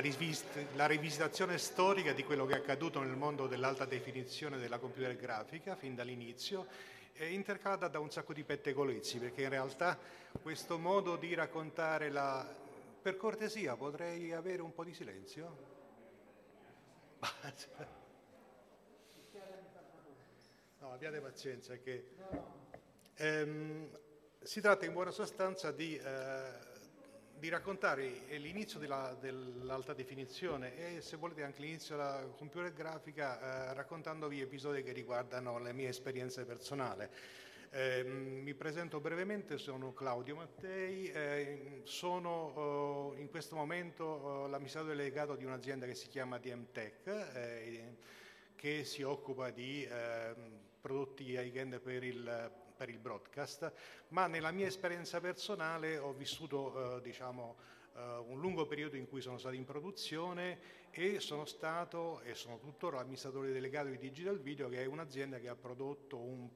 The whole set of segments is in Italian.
la, la rivisitazione storica di quello che è accaduto nel mondo dell'alta definizione della computer grafica fin dall'inizio, è intercalata da un sacco di pettegolezzi, perché in realtà questo modo di raccontare la... Per cortesia, potrei avere un po' di silenzio? No, abbiate pazienza che... Ehm, si tratta in buona sostanza di... Eh, di raccontare l'inizio della, dell'alta definizione e se volete anche l'inizio della computer grafica eh, raccontandovi episodi che riguardano le mie esperienze personali. Eh, mi presento brevemente, sono Claudio Mattei, eh, sono in questo momento eh, l'amministratore delegato di un'azienda che si chiama DM Tech, eh, che si occupa di ehm, prodotti high-end per il per il broadcast, ma nella mia esperienza personale ho vissuto eh, diciamo, eh, un lungo periodo in cui sono stato in produzione e sono stato e sono tuttora amministratore delegato di Digital Video, che è un'azienda che ha prodotto un,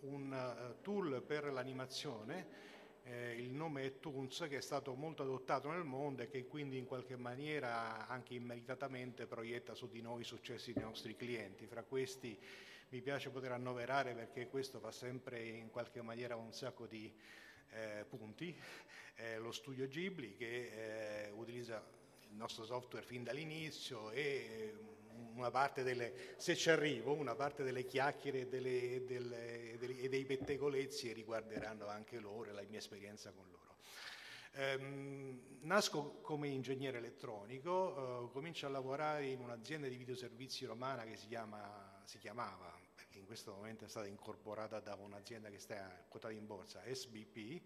un uh, tool per l'animazione. Eh, il nome è Toons, che è stato molto adottato nel mondo e che quindi in qualche maniera anche immeritatamente proietta su di noi i successi dei nostri clienti. Fra questi mi piace poter annoverare perché questo fa sempre in qualche maniera un sacco di eh, punti, eh, lo studio Ghibli che eh, utilizza nostro software fin dall'inizio e una parte delle, se ci arrivo, una parte delle chiacchiere e, delle, delle, delle, dei pettegolezzi riguarderanno anche loro e la mia esperienza con loro. Ehm, nasco come ingegnere elettronico, eh, comincio a lavorare in un'azienda di videoservizi romana che si, chiama, si chiamava, perché in questo momento è stata incorporata da un'azienda che sta quotata in borsa, SBP,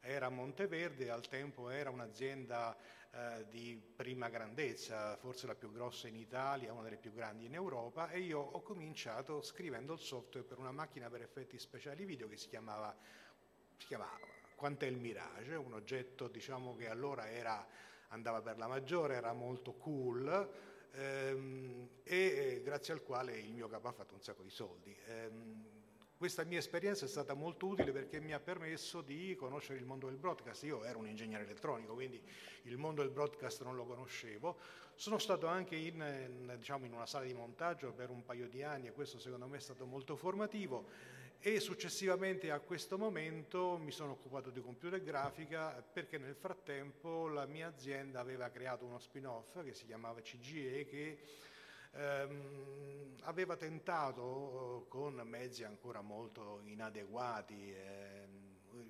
era Monteverde, al tempo era un'azienda eh, di prima grandezza, forse la più grossa in Italia, una delle più grandi in Europa e io ho cominciato scrivendo il software per una macchina per effetti speciali video che si chiamava, si chiamava Quantel Mirage, un oggetto diciamo, che allora era, andava per la maggiore, era molto cool ehm, e grazie al quale il mio capo ha fatto un sacco di soldi. Ehm, questa mia esperienza è stata molto utile perché mi ha permesso di conoscere il mondo del broadcast. Io ero un ingegnere elettronico, quindi il mondo del broadcast non lo conoscevo. Sono stato anche in, in, diciamo, in una sala di montaggio per un paio di anni e questo secondo me è stato molto formativo e successivamente a questo momento mi sono occupato di computer grafica perché nel frattempo la mia azienda aveva creato uno spin-off che si chiamava CGE che ehm, aveva tentato con mezzi ancora molto inadeguati ehm,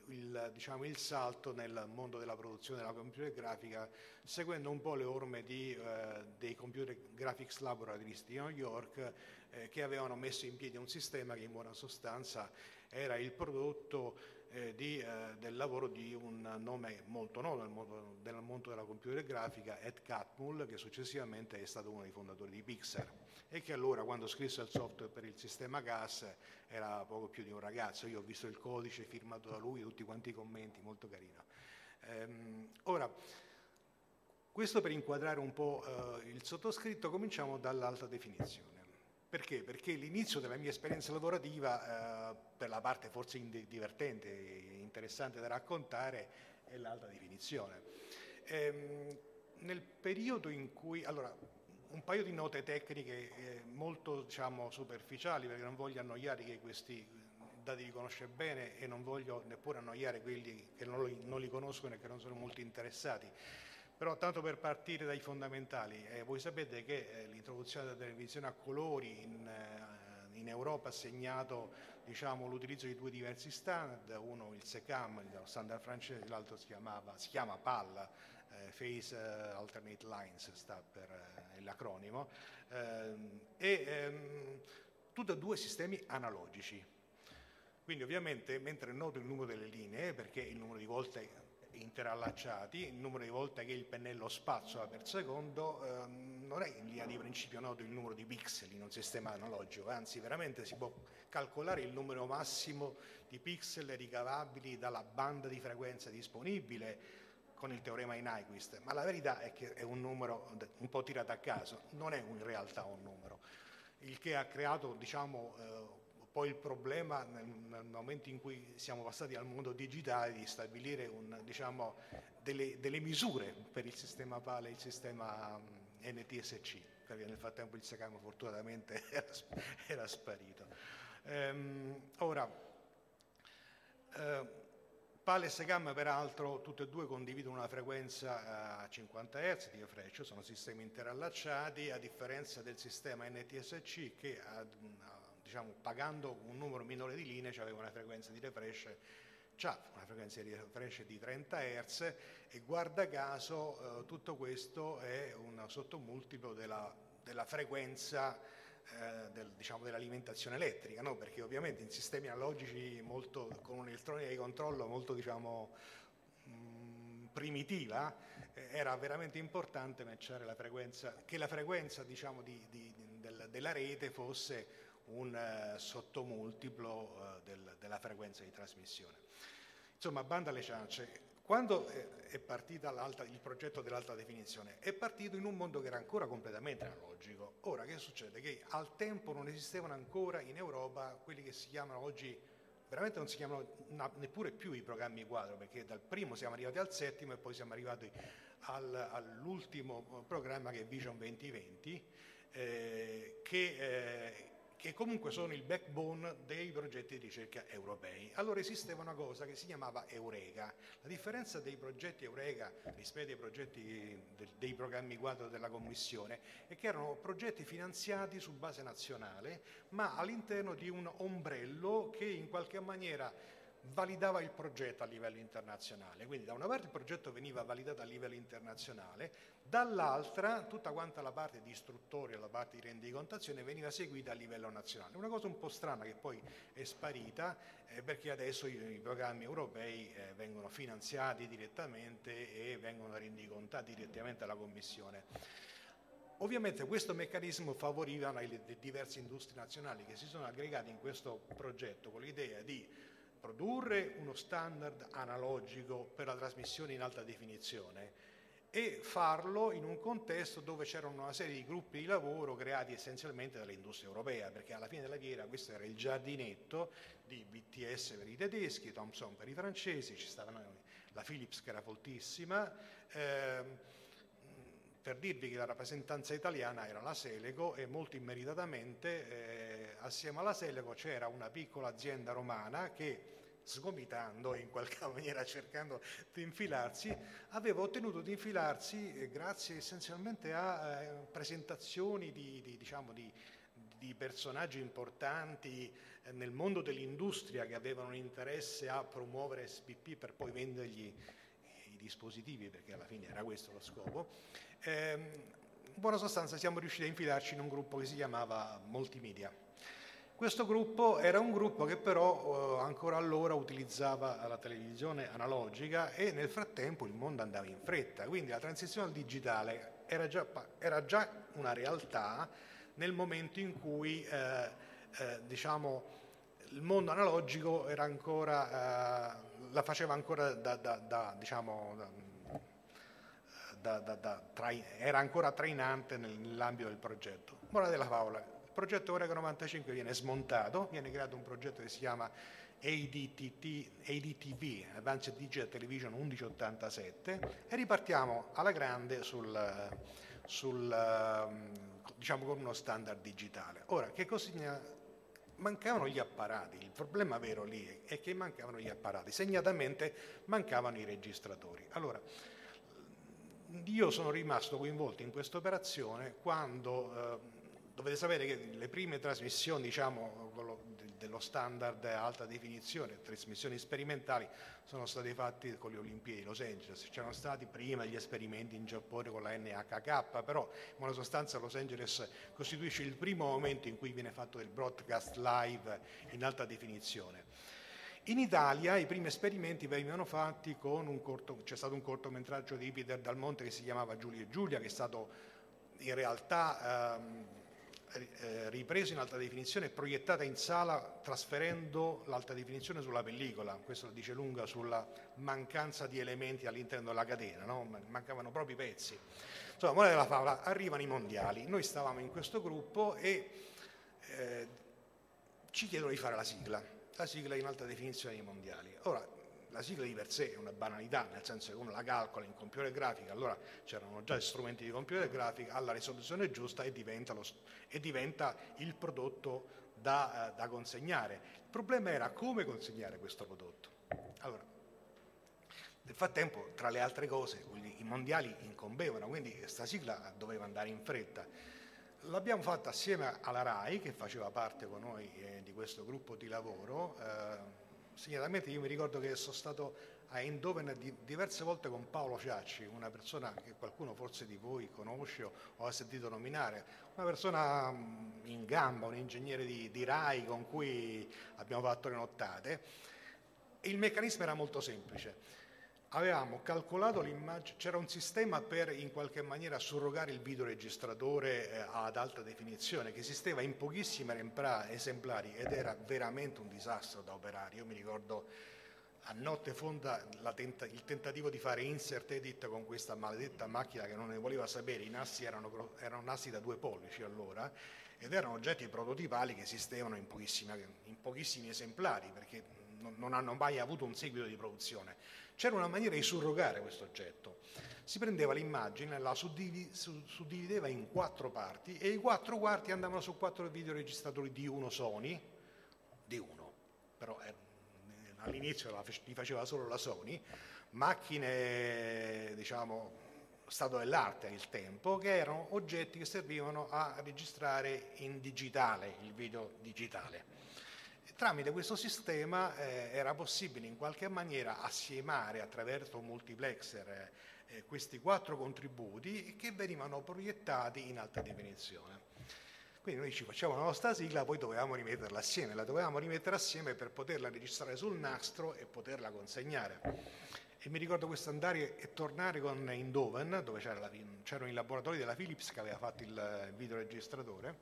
il, diciamo, il, salto nel mondo della produzione della computer grafica seguendo un po' le orme di, eh, dei computer graphics laboratories di New York eh, che avevano messo in piedi un sistema che in buona sostanza era il prodotto eh, di, eh, del lavoro di un nome molto noto nel mondo, nel mondo della computer grafica, Ed Catmull, che successivamente è stato uno dei fondatori di Pixar e che allora quando scrisse il software per il sistema gas era poco più di un ragazzo. Io ho visto il codice firmato da lui, tutti quanti i commenti, molto carino. Ehm, ora, questo per inquadrare un po' eh, il sottoscritto, cominciamo dall'alta definizione. Perché? Perché l'inizio della mia esperienza lavorativa, eh, per la parte forse divertente e interessante da raccontare, è l'alta definizione. Ehm, nel periodo in cui, allora, un paio di note tecniche eh, molto diciamo, superficiali, perché non voglio annoiare che questi dati li conosce bene e non voglio neppure annoiare quelli che non li, non li conoscono e che non sono molto interessati. Però tanto per partire dai fondamentali, eh, voi sapete che eh, l'introduzione della televisione a colori in, eh, in Europa ha segnato diciamo, l'utilizzo di due diversi standard, uno il SECAM, il standard francese, l'altro si, chiamava, si chiama PAL, eh, Phase eh, Alternate Lines, sta per eh, l'acronimo, ehm, e ehm, tutti e due sistemi analogici. Quindi ovviamente mentre è noto il numero delle linee, perché il numero di volte interallacciati, il numero di volte che il pennello spazzola per secondo ehm, non è in linea di principio noto il numero di pixel in un sistema analogico, anzi veramente si può calcolare il numero massimo di pixel ricavabili dalla banda di frequenza disponibile con il teorema di Nyquist, ma la verità è che è un numero un po' tirato a caso, non è in realtà un numero, il che ha creato diciamo, eh, poi il problema nel, momento in cui siamo passati al mondo digitale di stabilire un, diciamo, delle, delle, misure per il sistema PAL e il sistema um, NTSC, perché nel frattempo il SECAM fortunatamente era, era sparito. Ehm, ora, eh, PAL e SECAM peraltro tutte e due condividono una frequenza a 50 Hz di refresh, sono sistemi interallacciati, a differenza del sistema NTSC che ha, diciamo, pagando un numero minore di linee aveva una frequenza di refresh c'ha una frequenza di refresh di 30 Hz e guarda caso eh, tutto questo è un sottomultiplo della, della frequenza eh, del, diciamo, dell'alimentazione elettrica, no? perché ovviamente in sistemi analogici molto, con un'elettronica di controllo molto diciamo, mh, mm, primitiva eh, era veramente importante la frequenza, che la frequenza diciamo, di, di, del, della rete fosse un eh, sottomultiplo eh, del, della frequenza di trasmissione. Insomma, banda alle ciance. Quando eh, è partito il progetto dell'alta definizione? È partito in un mondo che era ancora completamente analogico. Ora che succede? Che al tempo non esistevano ancora in Europa quelli che si chiamano oggi, veramente non si chiamano neppure più i programmi quadro, perché dal primo siamo arrivati al settimo e poi siamo arrivati al, all'ultimo programma che è Vision 2020, eh, che eh, che comunque sono il backbone dei progetti di ricerca europei. Allora esisteva una cosa che si chiamava Eureka. La differenza dei progetti Eureka rispetto ai progetti dei programmi quadro della Commissione è che erano progetti finanziati su base nazionale, ma all'interno di un ombrello che in qualche maniera validava il progetto a livello internazionale. Quindi da una parte il progetto veniva validato a livello internazionale, dall'altra tutta quanta la parte di istruttoria, la parte di rendicontazione veniva seguita a livello nazionale. Una cosa un po' strana che poi è sparita eh, perché adesso i, i programmi europei eh, vengono finanziati direttamente e vengono rendicontati direttamente alla Commissione. Ovviamente questo meccanismo favoriva le diverse industrie nazionali che si sono aggregate in questo progetto con l'idea di produrre uno standard analogico per la trasmissione in alta definizione e farlo in un contesto dove c'erano una serie di gruppi di lavoro creati essenzialmente dall'industria europea, perché alla fine della fiera questo era il giardinetto di BTS per i tedeschi, Thomson per i francesi, ci stava la Philips che era fortissima, ehm, per dirvi che la rappresentanza italiana era la Seleco e molto immeritatamente eh, assieme alla Seleco c'era una piccola azienda romana che sgomitando in qualche maniera cercando di infilarsi, aveva ottenuto di infilarsi eh, grazie essenzialmente a eh, presentazioni di, di, diciamo, di, di, personaggi importanti eh, nel mondo dell'industria che avevano un interesse a promuovere SPP per poi vendergli i dispositivi, perché alla fine era questo lo scopo. Ehm, in buona sostanza siamo riusciti a infilarci in un gruppo che si chiamava Multimedia questo gruppo era un gruppo che però eh, ancora allora utilizzava la televisione analogica e nel frattempo il mondo andava in fretta, quindi la transizione al digitale era già, era già una realtà nel momento in cui eh, eh, diciamo, il mondo analogico ancora, eh, la faceva ancora da, da, da diciamo, era ancora trainante nell'ambito del progetto. Morale della favola, progetto Orega 95 viene smontato, viene creato un progetto che si chiama ADTT, ADTV, Advanced Digital Television 1187, e ripartiamo alla grande sul, sul, diciamo con uno standard digitale. Ora, che cosa mancavano gli apparati, il problema vero lì è che mancavano gli apparati, segnatamente mancavano i registratori. Allora, io sono rimasto coinvolto in questa operazione quando eh, Dovete sapere che le prime trasmissioni diciamo, dello standard alta definizione, trasmissioni sperimentali, sono state fatte con le Olimpiadi di Los Angeles. C'erano stati prima gli esperimenti in Giappone con la NHK, però in buona sostanza Los Angeles costituisce il primo momento in cui viene fatto il broadcast live in alta definizione. In Italia i primi esperimenti venivano fatti con un corto, c'è stato un cortometraggio di Peter Dal Monte che si chiamava Giulia e Giulia, che è stato in realtà ehm, eh, ripreso in alta definizione e proiettata in sala trasferendo l'alta definizione sulla pellicola, questo dice lunga sulla mancanza di elementi all'interno della catena, no? mancavano proprio i pezzi. Insomma, morale della favola, arrivano i mondiali, noi stavamo in questo gruppo e eh, ci chiedono di fare la sigla, la sigla in alta definizione dei mondiali. Ora, la sigla di per sé è una banalità, nel senso che uno la calcola in computer grafica, allora c'erano già strumenti di computer grafica, ha la risoluzione giusta e diventa, lo, e diventa il prodotto da, uh, da, consegnare. Il problema era come consegnare questo prodotto. Allora, nel frattempo, tra le altre cose, i mondiali incombevano, quindi questa sigla doveva andare in fretta. L'abbiamo fatta assieme alla RAI, che faceva parte con noi eh, di questo gruppo di lavoro. Eh, segnatamente io mi ricordo che sono stato a Eindhoven diverse volte con Paolo Ciacci, una persona che qualcuno forse di voi conosce o ha sentito nominare, una persona mm, in gamba, un ingegnere di, di RAI con cui abbiamo fatto le nottate. Il meccanismo era molto semplice avevamo calcolato l'immagine, c'era un sistema per in qualche maniera surrogare il videoregistratore eh, ad alta definizione che esisteva in pochissimi esemplari ed era veramente un disastro da operare. Io mi ricordo a notte fonda tenta, il tentativo di fare insert edit con questa maledetta macchina che non ne voleva sapere, i nassi erano, erano nassi da due pollici allora ed erano oggetti prototipali che esistevano in pochissimi, in pochissimi esemplari perché non hanno mai avuto un seguito di produzione. C'era una maniera di surrogare questo oggetto. Si prendeva l'immagine, la suddivideva in quattro parti e i quattro quarti andavano su quattro videoregistratori di uno Sony, di uno, però eh, all'inizio li faceva solo la Sony, macchine, diciamo, stato dell'arte il tempo, che erano oggetti che servivano a registrare in digitale, il video digitale. Tramite questo sistema eh, era possibile in qualche maniera assiemare attraverso un multiplexer eh, questi quattro contributi che venivano proiettati in alta definizione. Quindi noi ci facciamo la nostra sigla, poi dovevamo rimetterla assieme, la dovevamo rimettere assieme per poterla registrare sul nastro e poterla consegnare. E mi ricordo questo andare e tornare con Indoven, dove c'erano i laboratori della Philips che aveva fatto il videoregistratore,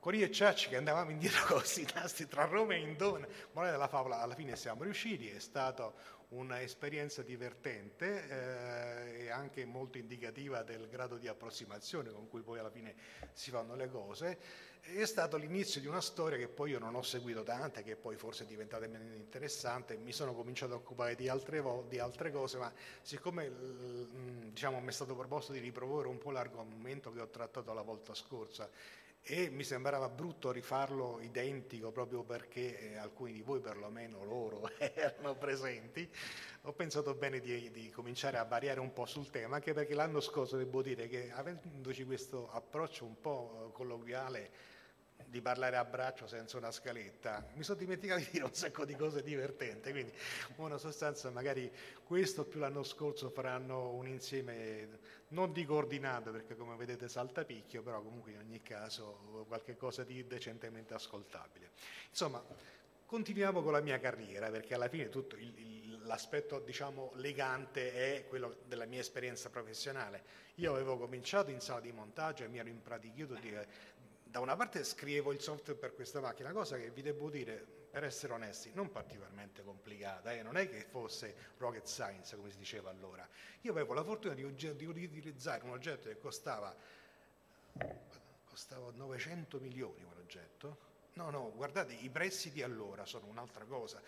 con io e Ciacci che andavamo indietro questi tasti tra Roma e Indone, morale della favola, alla fine siamo riusciti, è stata un'esperienza divertente eh, e anche molto indicativa del grado di approssimazione con cui poi alla fine si fanno le cose. È stato l'inizio di una storia che poi io non ho seguito tante, che poi forse è diventata meno interessante, mi sono cominciato a occupare di altre, di altre cose, ma siccome diciamo, mi è stato proposto di riproporre un po' l'argomento che ho trattato la volta scorsa, e mi sembrava brutto rifarlo identico proprio perché eh, alcuni di voi perlomeno loro erano presenti. Ho pensato bene di, di, cominciare a variare un po' sul tema anche perché l'anno scorso devo dire che avendoci questo approccio un po' eh, colloquiale di parlare a braccio senza una scaletta. Mi sono dimenticato di dire un sacco di cose divertenti, quindi in buona sostanza magari questo più l'anno scorso faranno un insieme, non di coordinato perché come vedete salta picchio, però comunque in ogni caso qualche cosa di decentemente ascoltabile. Insomma, continuiamo con la mia carriera perché alla fine tutto il, il, l'aspetto diciamo legante è quello della mia esperienza professionale. Io avevo cominciato in sala di montaggio e mi ero impratichito di, da una parte scrivevo il software per questa macchina, cosa che vi devo dire, per essere onesti, non particolarmente complicata, eh? non è che fosse rocket science come si diceva allora. Io avevo la fortuna di, di utilizzare un oggetto che costava, costava 900 milioni quell'oggetto. No, no, guardate, i prezzi di allora sono un'altra cosa.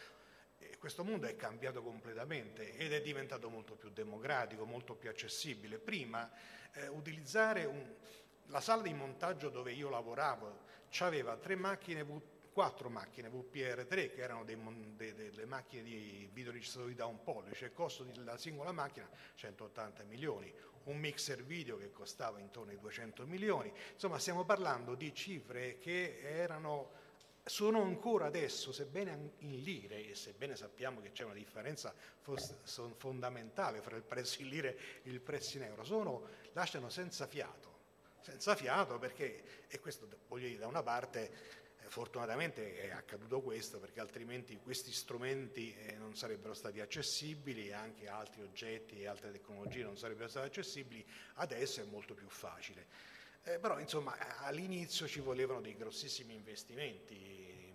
Questo mondo è cambiato completamente ed è diventato molto più democratico, molto più accessibile. Prima eh, utilizzare un, la sala di montaggio dove io lavoravo aveva tre macchine, quattro macchine VPR3 che erano dei, de, delle macchine di videoregistratori da un pollice, il costo della singola macchina 180 milioni, un mixer video che costava intorno ai 200 milioni, insomma stiamo parlando di cifre che erano sono ancora adesso, sebbene in lire, e sebbene sappiamo che c'è una differenza fondamentale fra il prezzo in lire e il prezzo in euro, sono, lasciano senza fiato senza fiato perché, e questo voglio dire da una parte, eh, fortunatamente è accaduto questo perché altrimenti questi strumenti eh, non sarebbero stati accessibili e anche altri oggetti e altre tecnologie non sarebbero state accessibili, adesso è molto più facile. Eh, però insomma all'inizio ci volevano dei grossissimi investimenti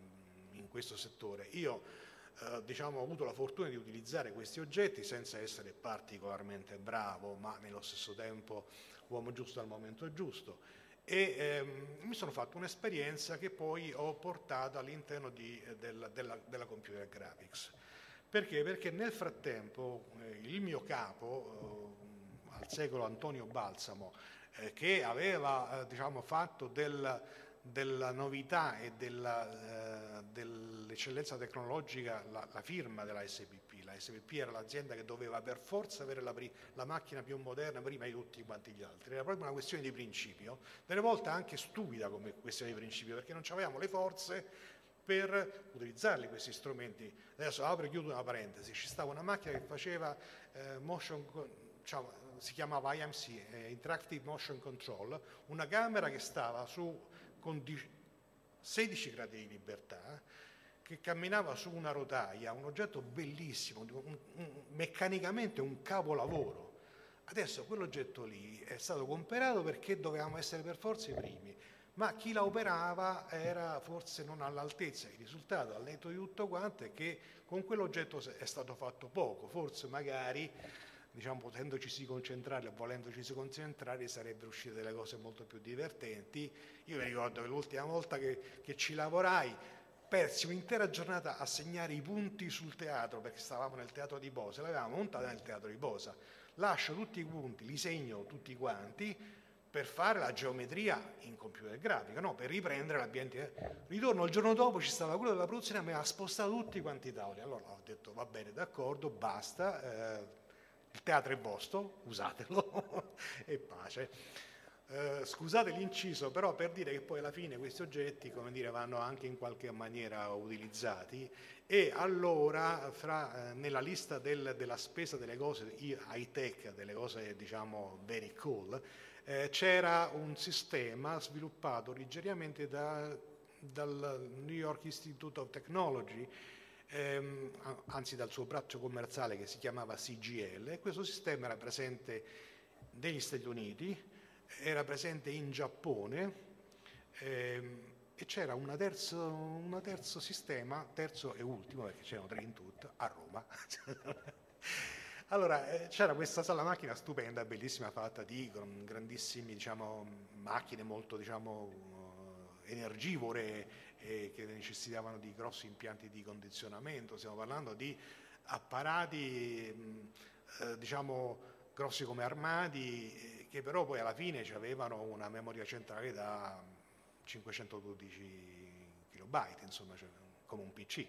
in questo settore. Io eh, diciamo, ho avuto la fortuna di utilizzare questi oggetti senza essere particolarmente bravo, ma nello stesso tempo uomo giusto al momento giusto. E ehm, mi sono fatto un'esperienza che poi ho portato all'interno di, eh, della, della, computer graphics. Perché? Perché nel frattempo eh, il mio capo, eh, al secolo Antonio Balsamo, eh, che aveva eh, diciamo, fatto del, della novità e della, eh, dell'eccellenza tecnologica la, la, firma della SPP. La SPP era l'azienda che doveva per forza avere la, la, macchina più moderna prima di tutti quanti gli altri. Era proprio una questione di principio, delle volte anche stupida come questione di principio, perché non avevamo le forze per utilizzarli questi strumenti. Adesso apro e chiudo una parentesi, ci stava una macchina che faceva eh, motion, diciamo, si chiamava IMC, eh, Interactive Motion Control, una camera che stava su con 16 gradi di libertà, che camminava su una rotaia, un oggetto bellissimo, meccanicamente un capolavoro. Adesso quell'oggetto lì è stato comprato perché dovevamo essere per forza i primi, ma chi la operava era forse non all'altezza. Il risultato, al netto di tutto quanto, è che con quell'oggetto è stato fatto poco, forse magari diciamo, potendoci concentrare e volendoci concentrare sarebbero uscite delle cose molto più divertenti. Io mi ricordo che l'ultima volta che, che ci lavorai persi un'intera giornata a segnare i punti sul teatro, perché stavamo nel teatro di Bosa, l'avevamo montata nel teatro di Bosa. Lascio tutti i punti, li segno tutti quanti per fare la geometria in computer grafica, no? per riprendere l'ambiente. Ritorno il giorno dopo, ci stava quello della produzione, mi aveva spostato tutti quanti i tavoli. Allora ho detto va bene, d'accordo, basta, eh, il teatro è vostro, usatelo e pace. Eh, scusate l'inciso, però per dire che poi alla fine questi oggetti dire, vanno anche in qualche maniera utilizzati e allora fra, eh, nella lista del, della spesa delle cose high tech, delle cose diciamo very cool, eh, c'era un sistema sviluppato originariamente da, dal New York Institute of Technology, ehm, anzi dal suo braccio commerciale che si chiamava CGL, questo sistema era presente negli Stati Uniti, era presente in Giappone ehm, e c'era un terzo, terzo sistema, terzo e ultimo, perché c'erano tre in tutto, a Roma. allora, eh, c'era questa sala macchina stupenda, bellissima, fatta di grandissime diciamo, macchine molto diciamo, energivore eh, che necessitavano di grossi impianti di condizionamento. Stiamo parlando di apparati mh, eh, diciamo, grossi come armadi che però poi alla fine avevano una memoria centrale da 512 kilobyte, insomma, cioè come un PC.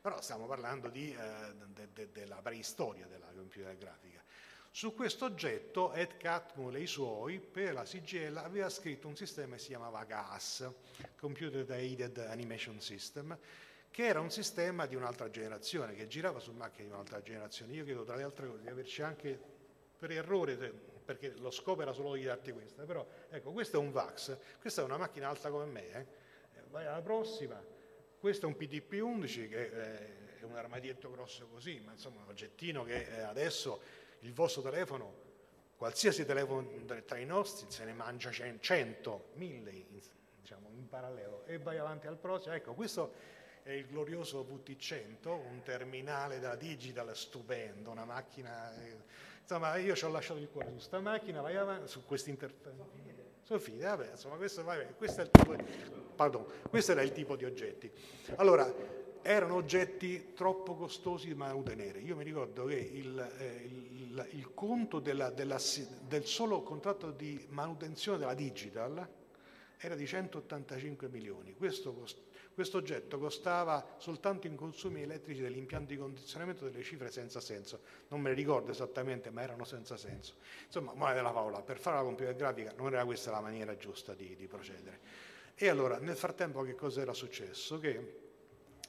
Però stiamo parlando di, eh, de, de, della preistoria della computer grafica. Su questo oggetto Ed Catmull e i suoi per la CGL aveva scritto un sistema che si chiamava GAS, Computer Aided Animation System, che era un sistema di un'altra generazione, che girava su macchine di un'altra generazione. Io credo tra le altre cose di averci anche per errore perché lo scopo era solo di darti questa, però ecco, questo è un VAX, questa è una macchina alta come me, eh. vai alla prossima, questo è un PDP-11 che eh, è un armadietto grosso così, ma insomma un oggettino che eh, adesso il vostro telefono, qualsiasi telefono tra i nostri, se ne mangia 100, 1000 in, diciamo, in parallelo e vai avanti al prossimo, ecco questo è il glorioso VT100, un terminale da digital stupendo, una macchina... Eh, Insomma, io ci ho lasciato il cuore su questa macchina, vai avanti, su questa interfaccia. Sofia, vabbè, insomma, questo, vabbè, questo, di, pardon, questo era il tipo di oggetti. Allora, erano oggetti troppo costosi da manutenere. Io mi ricordo che il, eh, il, il conto della, della, del solo contratto di manutenzione della digital era di 185 milioni. Questo cost- questo oggetto costava soltanto in consumi elettrici degli impianti di condizionamento delle cifre senza senso. Non me le ricordo esattamente, ma erano senza senso. Insomma, morale della favola, per fare la computer grafica non era questa la maniera giusta di, di procedere. E allora, nel frattempo che cosa era successo? Che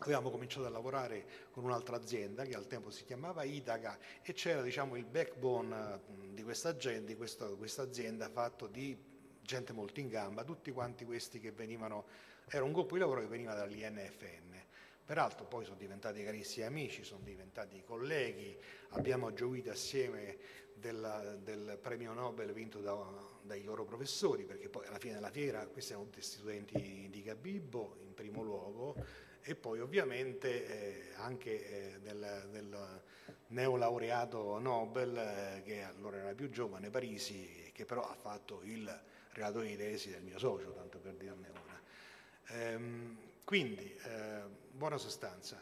avevamo cominciato a lavorare con un'altra azienda che al tempo si chiamava Itaca e c'era diciamo, il backbone di questa azienda, questa, azienda fatto di gente molto in gamba, tutti quanti questi che venivano era un gruppo di lavoro che veniva dall'INFM. Peraltro poi sono diventati carissimi amici, sono diventati colleghi, abbiamo gioito assieme del, del premio Nobel vinto da, dai loro professori, perché poi alla fine della fiera questi erano tutti studenti di Gabibbo in primo luogo e poi ovviamente eh, anche eh, del, del neolaureato Nobel, eh, che allora era più giovane, Parisi, che però ha fatto il relatore di tesi del mio socio, tanto per dirne una. Ehm, quindi, eh, buona sostanza,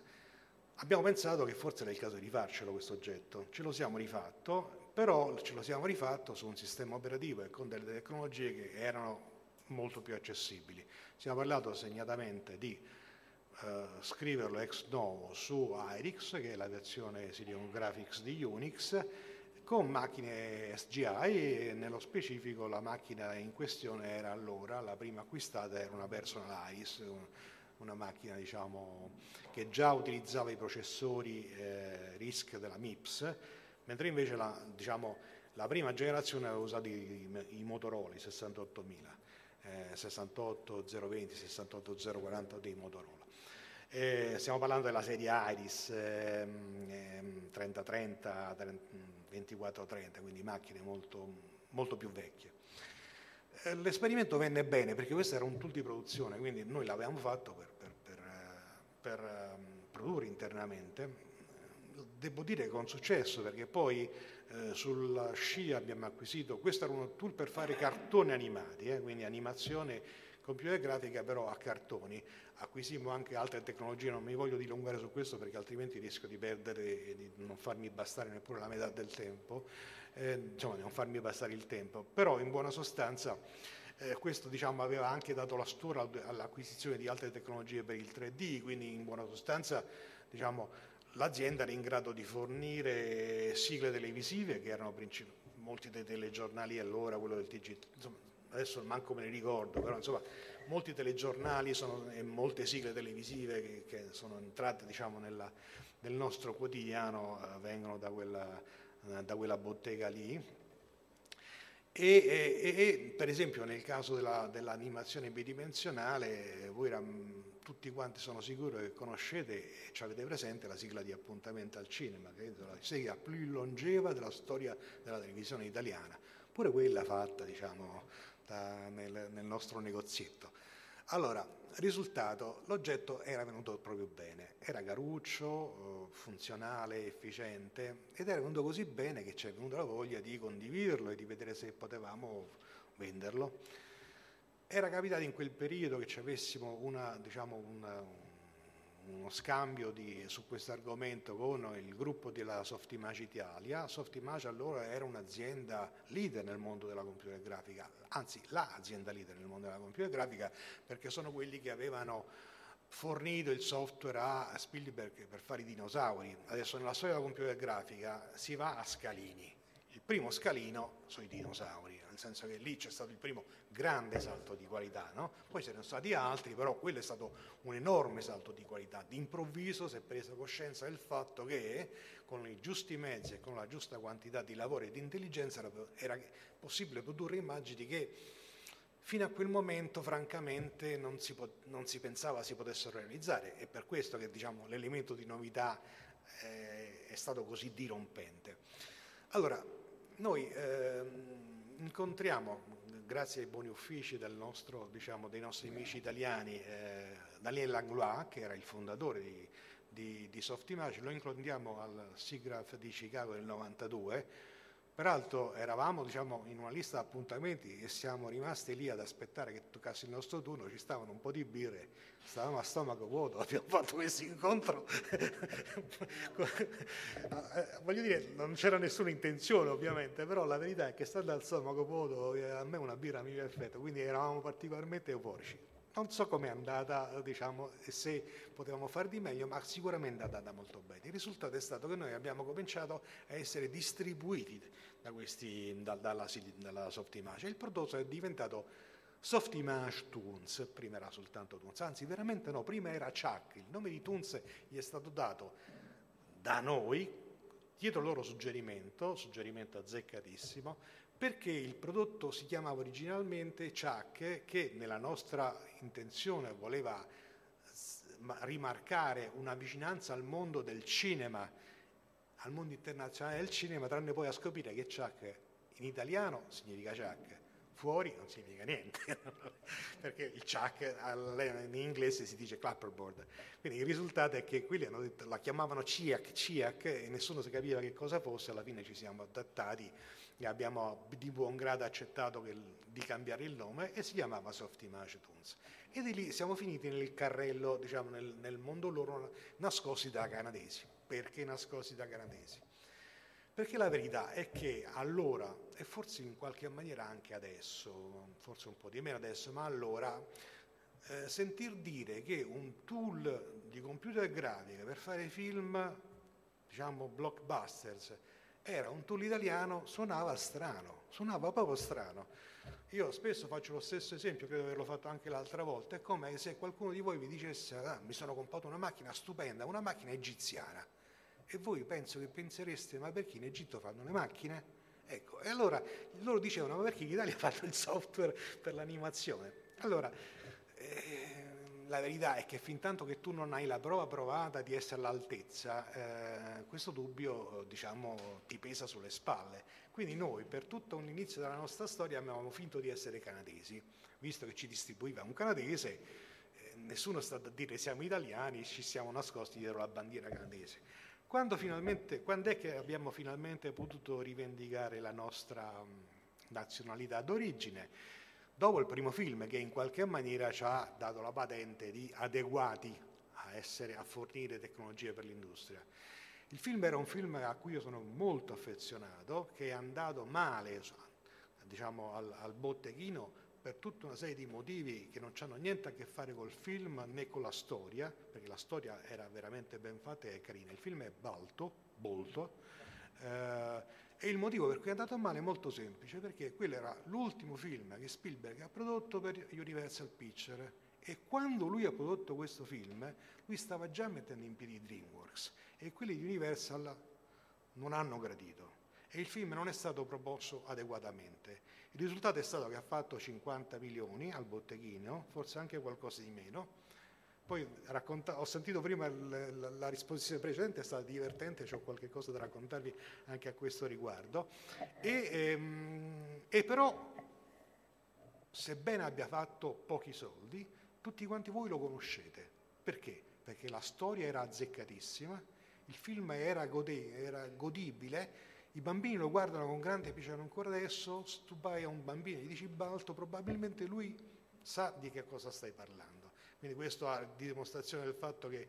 abbiamo pensato che forse era il caso di rifarcelo questo oggetto, ce lo siamo rifatto, però ce lo siamo rifatto su un sistema operativo e con delle tecnologie che erano molto più accessibili. Abbiamo parlato segnatamente di eh, scriverlo ex novo su IRIX, che è la versione Sirion Graphics di Unix, con macchine SGI e nello specifico la macchina in questione era allora, la prima acquistata era una Personalize, una macchina diciamo, che già utilizzava i processori eh, RISC della MIPS, mentre invece la, diciamo, la prima generazione aveva usato i, i Motorola 68000, eh, 68020, 68040 dei Motorola. Eh, stiamo parlando della serie Iris ehm, 3030, 30, 24-30, quindi macchine molto, molto più vecchie. Eh, l'esperimento venne bene perché questo era un tool di produzione, quindi noi l'avevamo fatto per, per, per, eh, per ehm, produrre internamente. Devo dire con successo perché poi eh, sulla scia abbiamo acquisito, questo era un tool per fare cartoni animati, eh, quindi animazione computer grafica però a cartoni. Acquisimmo anche altre tecnologie, non mi voglio dilungare su questo perché altrimenti rischio di perdere e di non farmi bastare neppure la metà del tempo, eh, insomma di non farmi bastare il tempo. Però in buona sostanza eh, questo diciamo, aveva anche dato la stura all'acquisizione di altre tecnologie per il 3D, quindi in buona sostanza diciamo, l'azienda era in grado di fornire sigle televisive che erano molti dei telegiornali allora, quello del TG, insomma, adesso manco me ne ricordo, però insomma molti telegiornali sono, e molte sigle televisive che, che sono entrate diciamo, nella, nel nostro quotidiano eh, vengono da quella, eh, da quella, bottega lì. E, e, e, per esempio nel caso della, dell'animazione bidimensionale, voi tutti quanti sono sicuro che conoscete e ci avete presente la sigla di appuntamento al cinema, che è la sigla più longeva della storia della televisione italiana, pure quella fatta diciamo, da, nel, nel nostro negozietto. Allora, risultato, l'oggetto era venuto proprio bene, era caruccio, eh, funzionale, efficiente ed era venuto così bene che ci è venuta la voglia di condividerlo e di vedere se potevamo venderlo. Era capitato in quel periodo che ci avessimo una, diciamo, una, uno scambio di, su questo argomento con il gruppo della Softimage Italia. Softimage allora era un'azienda leader nel mondo della computer grafica, anzi l'azienda leader nel mondo della computer grafica perché sono quelli che avevano fornito il software a Spielberg per fare i dinosauri. Adesso nella storia della computer grafica si va a scalini. Il primo scalino sono i dinosauri nel senso che lì c'è stato il primo grande salto di qualità, no? poi sono stati altri, però quello è stato un enorme salto di qualità. D'improvviso si è presa coscienza del fatto che con i giusti mezzi e con la giusta quantità di lavoro e di intelligenza era, era possibile produrre immagini che fino a quel momento francamente non si, po- non si, pensava si potessero realizzare. È per questo che diciamo, l'elemento di novità eh, è stato così dirompente. Allora, noi... Ehm, incontriamo, grazie ai buoni uffici nostro, diciamo, dei nostri amici italiani, eh, Daniel Langlois, che era il fondatore di, di, di Softimage, lo incontriamo al SIGGRAPH di Chicago del 92 Peraltro eravamo diciamo, in una lista di appuntamenti e siamo rimasti lì ad aspettare che toccasse il nostro turno, ci stavano un po' di birre, stavamo a stomaco vuoto, abbiamo fatto questo incontro. Voglio dire, non c'era nessuna intenzione ovviamente, però la verità è che stando al stomaco vuoto eh, a me una birra mi effetto, quindi eravamo particolarmente euforici. Non so com'è andata, diciamo, e se potevamo far di meglio, ma sicuramente è andata molto bene. Il risultato è stato che noi abbiamo cominciato a essere distribuiti da questi, da, dalla, dalla Softimage. Il prodotto è diventato Softimage Toons, prima era soltanto Toons, anzi veramente no, prima era Chuck, il nome di Toons gli è stato dato da noi, dietro il loro suggerimento, suggerimento azzeccatissimo, perché il prodotto si chiamava originalmente Chuck, che nella nostra intenzione voleva rimarcare una vicinanza al mondo del cinema, al mondo internazionale del cinema, tranne poi a scoprire che Chuck in italiano significa Chuck, fuori non significa niente, perché il Chuck in inglese si dice clapperboard. Quindi il risultato è che quelli hanno detto, la chiamavano Ciac, Ciac, e nessuno si capiva che cosa fosse, alla fine ci siamo adattati abbiamo di buon grado accettato che, di cambiare il nome e si chiamava Soft Image Tunes. E di lì siamo finiti nel carrello, diciamo, nel, nel mondo loro nascosti da canadesi. Perché nascosti da canadesi? Perché la verità è che allora, e forse in qualche maniera anche adesso, forse un po' di meno adesso, ma allora, eh, sentir dire che un tool di computer grafica per fare film, diciamo blockbusters, era un tool italiano, suonava strano, suonava proprio strano. Io spesso faccio lo stesso esempio, credo di averlo fatto anche l'altra volta, è come se qualcuno di voi vi dicesse ah, mi sono comprato una macchina stupenda, una macchina egiziana, e voi penso che pensereste ma perché in Egitto fanno le macchine? Ecco, e allora loro dicevano ma perché in Italia fanno il software per l'animazione? Allora, eh, la verità è che fin tanto che tu non hai la prova provata di essere all'altezza, eh, questo dubbio diciamo, ti pesa sulle spalle. Quindi noi per tutto l'inizio della nostra storia abbiamo finto di essere canadesi, visto che ci distribuiva un canadese, eh, nessuno è stato a dire siamo italiani, ci siamo nascosti dietro la bandiera canadese. Quando, quando è che abbiamo finalmente potuto rivendicare la nostra mh, nazionalità d'origine? Dopo il primo film che in qualche maniera ci ha dato la patente di adeguati a, essere, a fornire tecnologie per l'industria. Il film era un film a cui io sono molto affezionato, che è andato male diciamo, al, al botteghino per tutta una serie di motivi che non hanno niente a che fare col film né con la storia, perché la storia era veramente ben fatta e carina. Il film è balto, bolto, eh, e il motivo per cui è andato male è molto semplice, perché quello era l'ultimo film che Spielberg ha prodotto per Universal Pictures e quando lui ha prodotto questo film, lui stava già mettendo in piedi DreamWorks e quelli di Universal non hanno gradito e il film non è stato proposto adeguatamente. Il risultato è stato che ha fatto 50 milioni al botteghino, forse anche qualcosa di meno. Poi racconta- ho sentito prima l- la, la risposizione precedente, è stata divertente, ho qualche cosa da raccontarvi anche a questo riguardo. E, ehm, e però, sebbene abbia fatto pochi soldi, tutti quanti voi lo conoscete. Perché? Perché la storia era azzeccatissima, il film era, gode- era godibile, i bambini lo guardano con grande piacere ancora adesso, tu vai a un bambino e gli dici Balto, probabilmente lui sa di che cosa stai parlando. Quindi questo ha dimostrazione del fatto che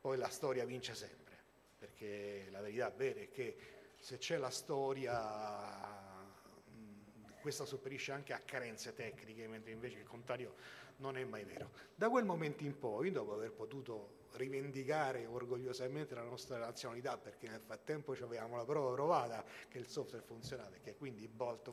poi la storia vince sempre, perché la verità vera è che se c'è la storia questa sopperisce anche a carenze tecniche, mentre invece il contrario non è mai vero. Da quel momento in poi, dopo aver potuto rivendicare orgogliosamente la nostra nazionalità, perché nel frattempo avevamo la prova provata che il software funzionava e che quindi Bolt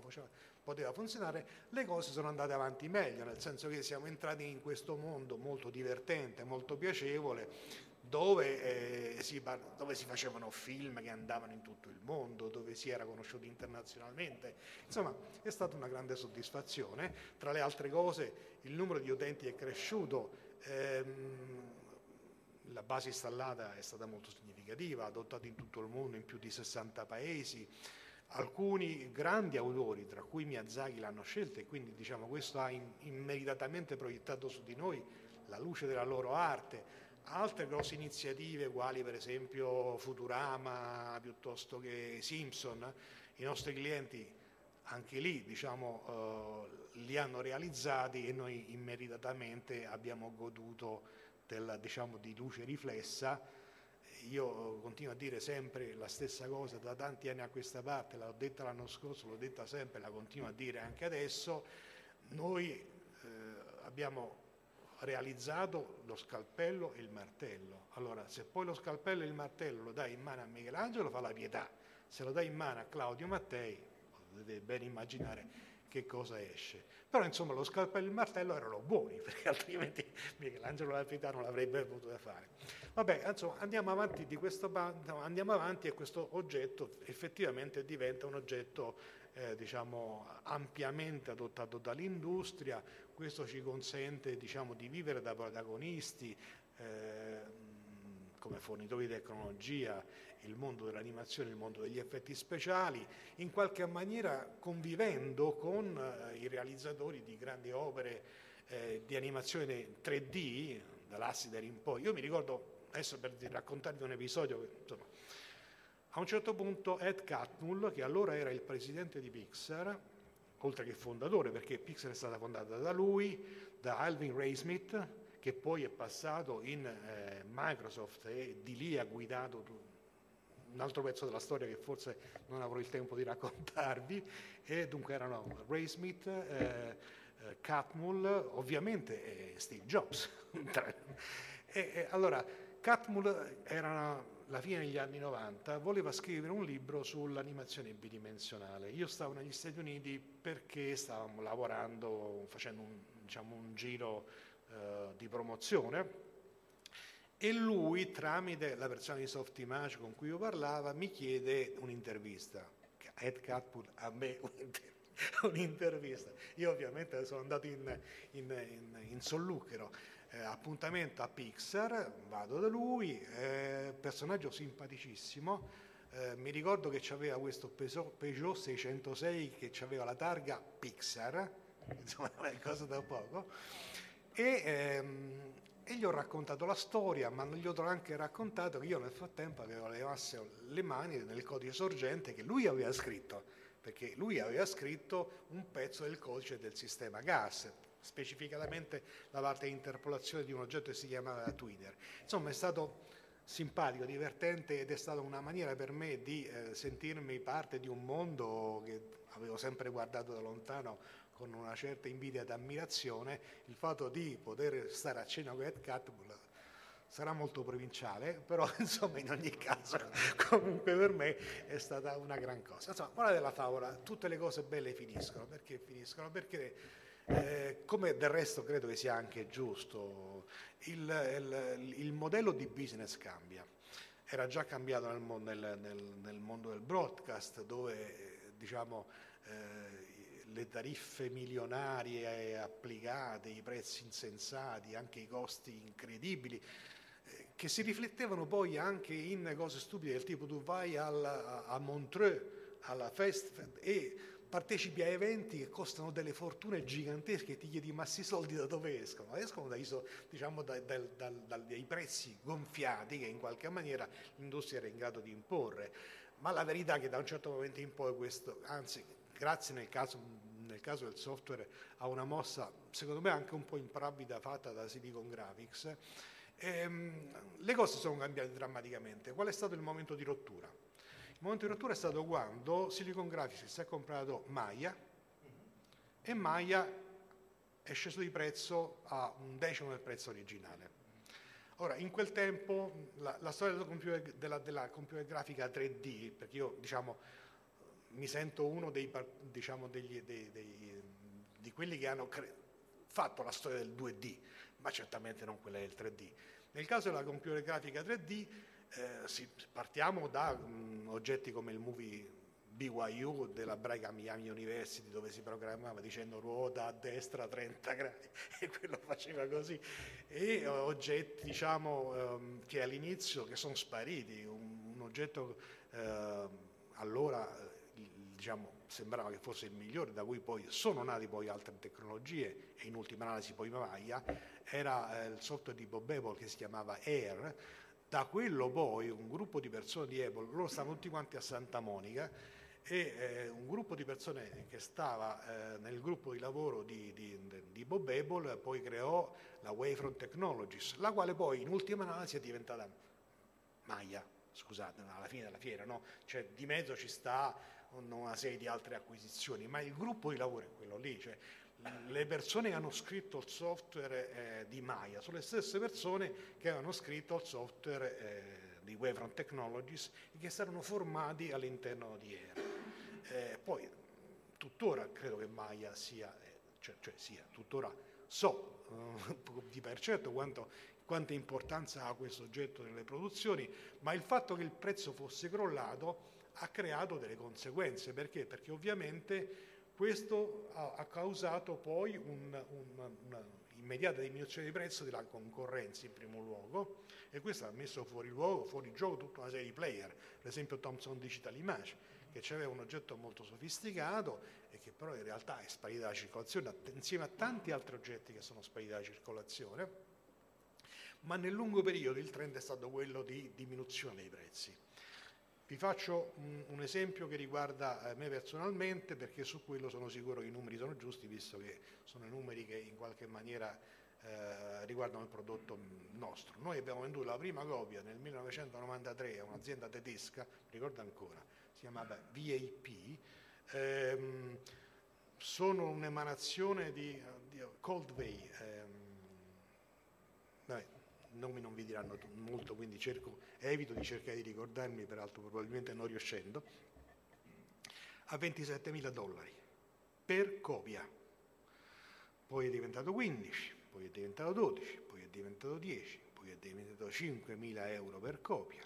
poteva funzionare, le cose sono andate avanti meglio, nel senso che siamo entrati in questo mondo molto divertente, molto piacevole, dove, eh, si, dove, si, facevano film che andavano in tutto il mondo, dove si era conosciuto internazionalmente. Insomma, è stata una grande soddisfazione. Tra le altre cose, il numero di utenti è cresciuto. Ehm, la base installata è stata molto significativa, adottata in tutto il mondo, in più di 60 paesi. Alcuni grandi autori, tra cui Miyazaki, l'hanno scelta e quindi diciamo, questo ha immeritatamente proiettato su di noi la luce della loro arte altre grosse iniziative, quali per esempio Futurama piuttosto che Simpson, i nostri clienti anche lì diciamo, eh, li hanno realizzati e noi immeritatamente abbiamo goduto del, diciamo, di luce riflessa. Io continuo a dire sempre la stessa cosa da tanti anni a questa parte, l'ho detta l'anno scorso, l'ho detta sempre, la continuo a dire anche adesso. Noi eh, abbiamo realizzato lo scalpello e il martello. Allora, se poi lo scalpello e il martello lo dai in mano a Michelangelo, fa la pietà. Se lo dai in mano a Claudio Mattei, potete ben immaginare che cosa esce. Però insomma lo scalpello e il martello erano buoni, perché altrimenti Michelangelo la pietà non l'avrebbe potuta fare. Vabbè, insomma, andiamo avanti, di questo, andiamo avanti e questo oggetto effettivamente diventa un oggetto eh, diciamo, ampiamente adottato dall'industria, questo ci consente diciamo, di vivere da protagonisti eh, come fornitori di tecnologia, il mondo dell'animazione, il mondo degli effetti speciali, in qualche maniera convivendo con eh, i realizzatori di grandi opere eh, di animazione 3D, dall'Assider in poi. Io mi ricordo, adesso per raccontarvi un episodio, insomma, a un certo punto Ed Catmull, che allora era il presidente di Pixar, oltre che fondatore, perché Pixar è stata fondata da lui, da Alvin Ray Smith, che poi è passato in eh, Microsoft e di lì ha guidato un altro pezzo della storia che forse non avrò il tempo di raccontarvi, e dunque erano Ray Smith, eh, eh, Catmull, ovviamente Steve Jobs. e, e, allora, Catmull era la fine degli anni 90, voleva scrivere un libro sull'animazione bidimensionale. Io stavo negli Stati Uniti perché stavamo lavorando, facendo un, diciamo, un giro eh, di promozione e lui, tramite la persona di Soft Image con cui io parlava, mi chiede un'intervista. Ed Catpull a me un'intervista. Io ovviamente sono andato in, in, in, in solluchero eh, appuntamento a Pixar, vado da lui, eh, personaggio simpaticissimo, eh, mi ricordo che aveva questo Peugeot 606 che aveva la targa Pixar, insomma cosa da poco, e, ehm, e, gli ho raccontato la storia, ma gli ho anche raccontato che io nel frattempo avevo le, le mani nel codice sorgente che lui aveva scritto perché lui aveva scritto un pezzo del codice del sistema gas, specificatamente la parte di interpolazione di un oggetto che si chiamava Twitter. Insomma, è stato simpatico, divertente ed è stata una maniera per me di eh, sentirmi parte di un mondo che avevo sempre guardato da lontano con una certa invidia ed ammirazione, il fatto di poter stare a cena con Ed Catmull sarà molto provinciale, però insomma in ogni caso comunque per me è stata una gran cosa. Insomma, quella della favola, tutte le cose belle finiscono, perché finiscono? Perché eh, come del resto credo che sia anche giusto, il, il, il modello di business cambia. Era già cambiato nel, nel, nel, mondo del broadcast dove diciamo, eh, le tariffe milionarie applicate, i prezzi insensati, anche i costi incredibili, eh, che si riflettevano poi anche in cose stupide del tipo tu vai al, a Montreux, alla Fest e partecipi a eventi che costano delle fortune gigantesche e ti chiedi ma questi soldi da dove escono? Escono dai, diciamo, dai, dai, dai prezzi gonfiati che in qualche maniera l'industria era in grado di imporre, ma la verità è che da un certo momento in poi questo, anzi grazie nel caso, caso del software a una mossa secondo me anche un po' improvvida fatta da Silicon Graphics, ehm, le cose sono cambiate drammaticamente. Qual è stato il momento di rottura? Il momento di rottura è stato quando Silicon Graphics si è comprato Maya e Maya è sceso di prezzo a un decimo del prezzo originale. Ora, in quel tempo la, la storia della computer, della, della computer, grafica 3D, perché io diciamo, mi sento uno dei, diciamo, degli, dei, dei, di quelli che hanno cre- fatto la storia del 2D, ma certamente non quella del 3D. Nel caso della computer grafica 3D eh, si, partiamo da mh, oggetti come il movie BYU della Brigham Young University dove si programmava dicendo ruota a destra 30 gradi e quello faceva così e uh, oggetti diciamo um, che all'inizio che sono spariti un, un oggetto uh, allora diciamo, sembrava che fosse il migliore da cui poi sono nate poi altre tecnologie e in ultima analisi poi Maya era uh, il software di Bob Apple che si chiamava Air da quello poi un gruppo di persone di Apple, loro stavano tutti quanti a Santa Monica e eh, un gruppo di persone che stava eh, nel gruppo di lavoro di, di, di, Bob Apple poi creò la Wavefront Technologies, la quale poi in ultima analisi è diventata Maya, scusate, alla fine della fiera, no? cioè di mezzo ci sta una serie di altre acquisizioni, ma il gruppo di lavoro è quello lì, cioè le persone che hanno scritto il software eh, di Maya sono le stesse persone che avevano scritto il software eh, di Wavron Technologies e che saranno formati all'interno di ERA. Eh, poi, tuttora credo che Maya sia, eh, cioè, cioè sia, tuttora so di per certo quanto, quanta importanza ha questo oggetto nelle produzioni, ma il fatto che il prezzo fosse crollato ha creato delle conseguenze. Perché? Perché ovviamente questo ha, ha causato poi un'immediata diminuzione di prezzo della concorrenza in primo luogo e questo ha messo fuori luogo, fuori gioco tutta una serie di player, per esempio Thomson Digital Image, che aveva un oggetto molto sofisticato e che però in realtà è sparito dalla circolazione insieme a tanti altri oggetti che sono spariti dalla circolazione, ma nel lungo periodo il trend è stato quello di diminuzione dei prezzi. Vi faccio un, esempio che riguarda eh, me personalmente perché su quello sono sicuro che i numeri sono giusti visto che sono numeri che in qualche maniera eh, riguardano il prodotto nostro. Noi abbiamo venduto la prima copia nel 1993 a un'azienda tedesca, ricordo ancora, si chiamava VAP, ehm, sono un'emanazione di, di Coldway, vabbè, nomi non vi diranno molto, quindi cerco, evito di cercare di ricordarmi, peraltro probabilmente non riuscendo, a 27 mila dollari per copia. Poi è diventato 15, poi è diventato 12, poi è diventato 10, poi è diventato 5 mila euro per copia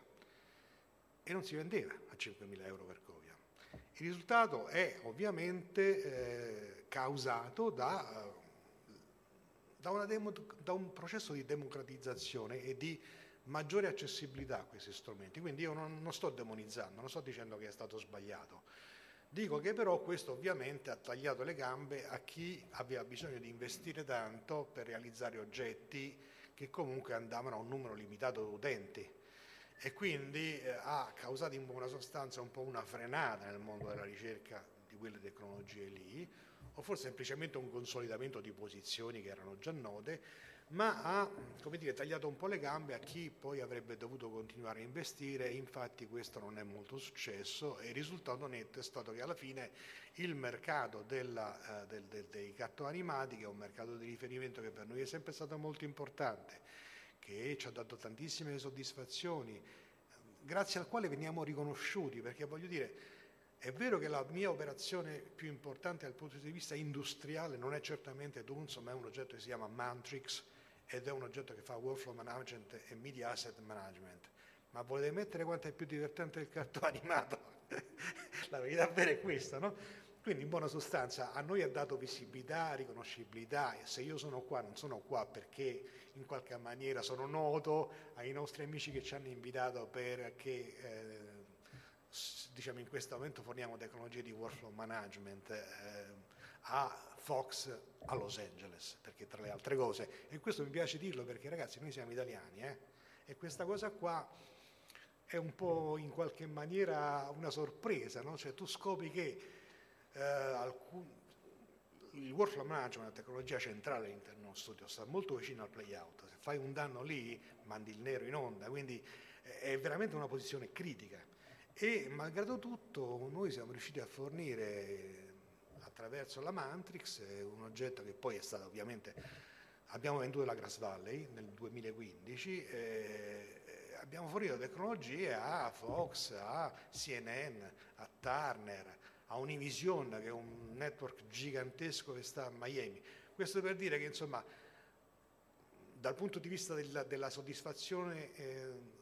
e non si vendeva a 5 mila euro per copia. Il risultato è ovviamente eh, causato da da, demo, da, un processo di democratizzazione e di maggiore accessibilità a questi strumenti. Quindi io non, non sto demonizzando, non sto dicendo che è stato sbagliato. Dico che però questo ovviamente ha tagliato le gambe a chi aveva bisogno di investire tanto per realizzare oggetti che comunque andavano a un numero limitato di utenti e quindi eh, ha causato in buona sostanza un po' una frenata nel mondo della ricerca di quelle tecnologie lì, o forse semplicemente un consolidamento di posizioni che erano già note, ma ha dire, tagliato un po' le gambe a chi poi avrebbe dovuto continuare a investire, infatti questo non è molto successo e il risultato netto è stato che alla fine il mercato della, eh, del, del, dei cartoni animati, che è un mercato di riferimento che per noi è sempre stato molto importante, che ci ha dato tantissime soddisfazioni, grazie al quale veniamo riconosciuti, perché voglio dire, è vero che la mia operazione più importante dal punto di vista industriale non è certamente Dunz, ma è un oggetto che si chiama Mantrix ed è un oggetto che fa workflow management e media asset management. Ma volete mettere quanto è più divertente il cartone animato? la verità vera è questa, no? Quindi in buona sostanza a noi ha dato visibilità, riconoscibilità e se io sono qua non sono qua perché in qualche maniera sono noto ai nostri amici che ci hanno invitato perché eh, diciamo in questo momento forniamo tecnologie di workflow management eh, a Fox a Los Angeles, perché tra le altre cose, e questo mi piace dirlo perché ragazzi noi siamo italiani eh, e questa cosa qua è un po' in qualche maniera una sorpresa, no? cioè tu scopri che eh, alcun, il workflow management è una tecnologia centrale all'interno dello studio, sta molto vicino al playout, se fai un danno lì mandi il nero in onda, quindi è veramente una posizione critica e malgrado tutto noi siamo riusciti a fornire attraverso la Mantrix un oggetto che poi è stato ovviamente, abbiamo venduto la Grass Valley nel 2015, eh, abbiamo fornito tecnologie a Fox, a CNN, a Turner, a Univision che è un network gigantesco che sta a Miami. Questo per dire che insomma dal punto di vista della, della soddisfazione eh,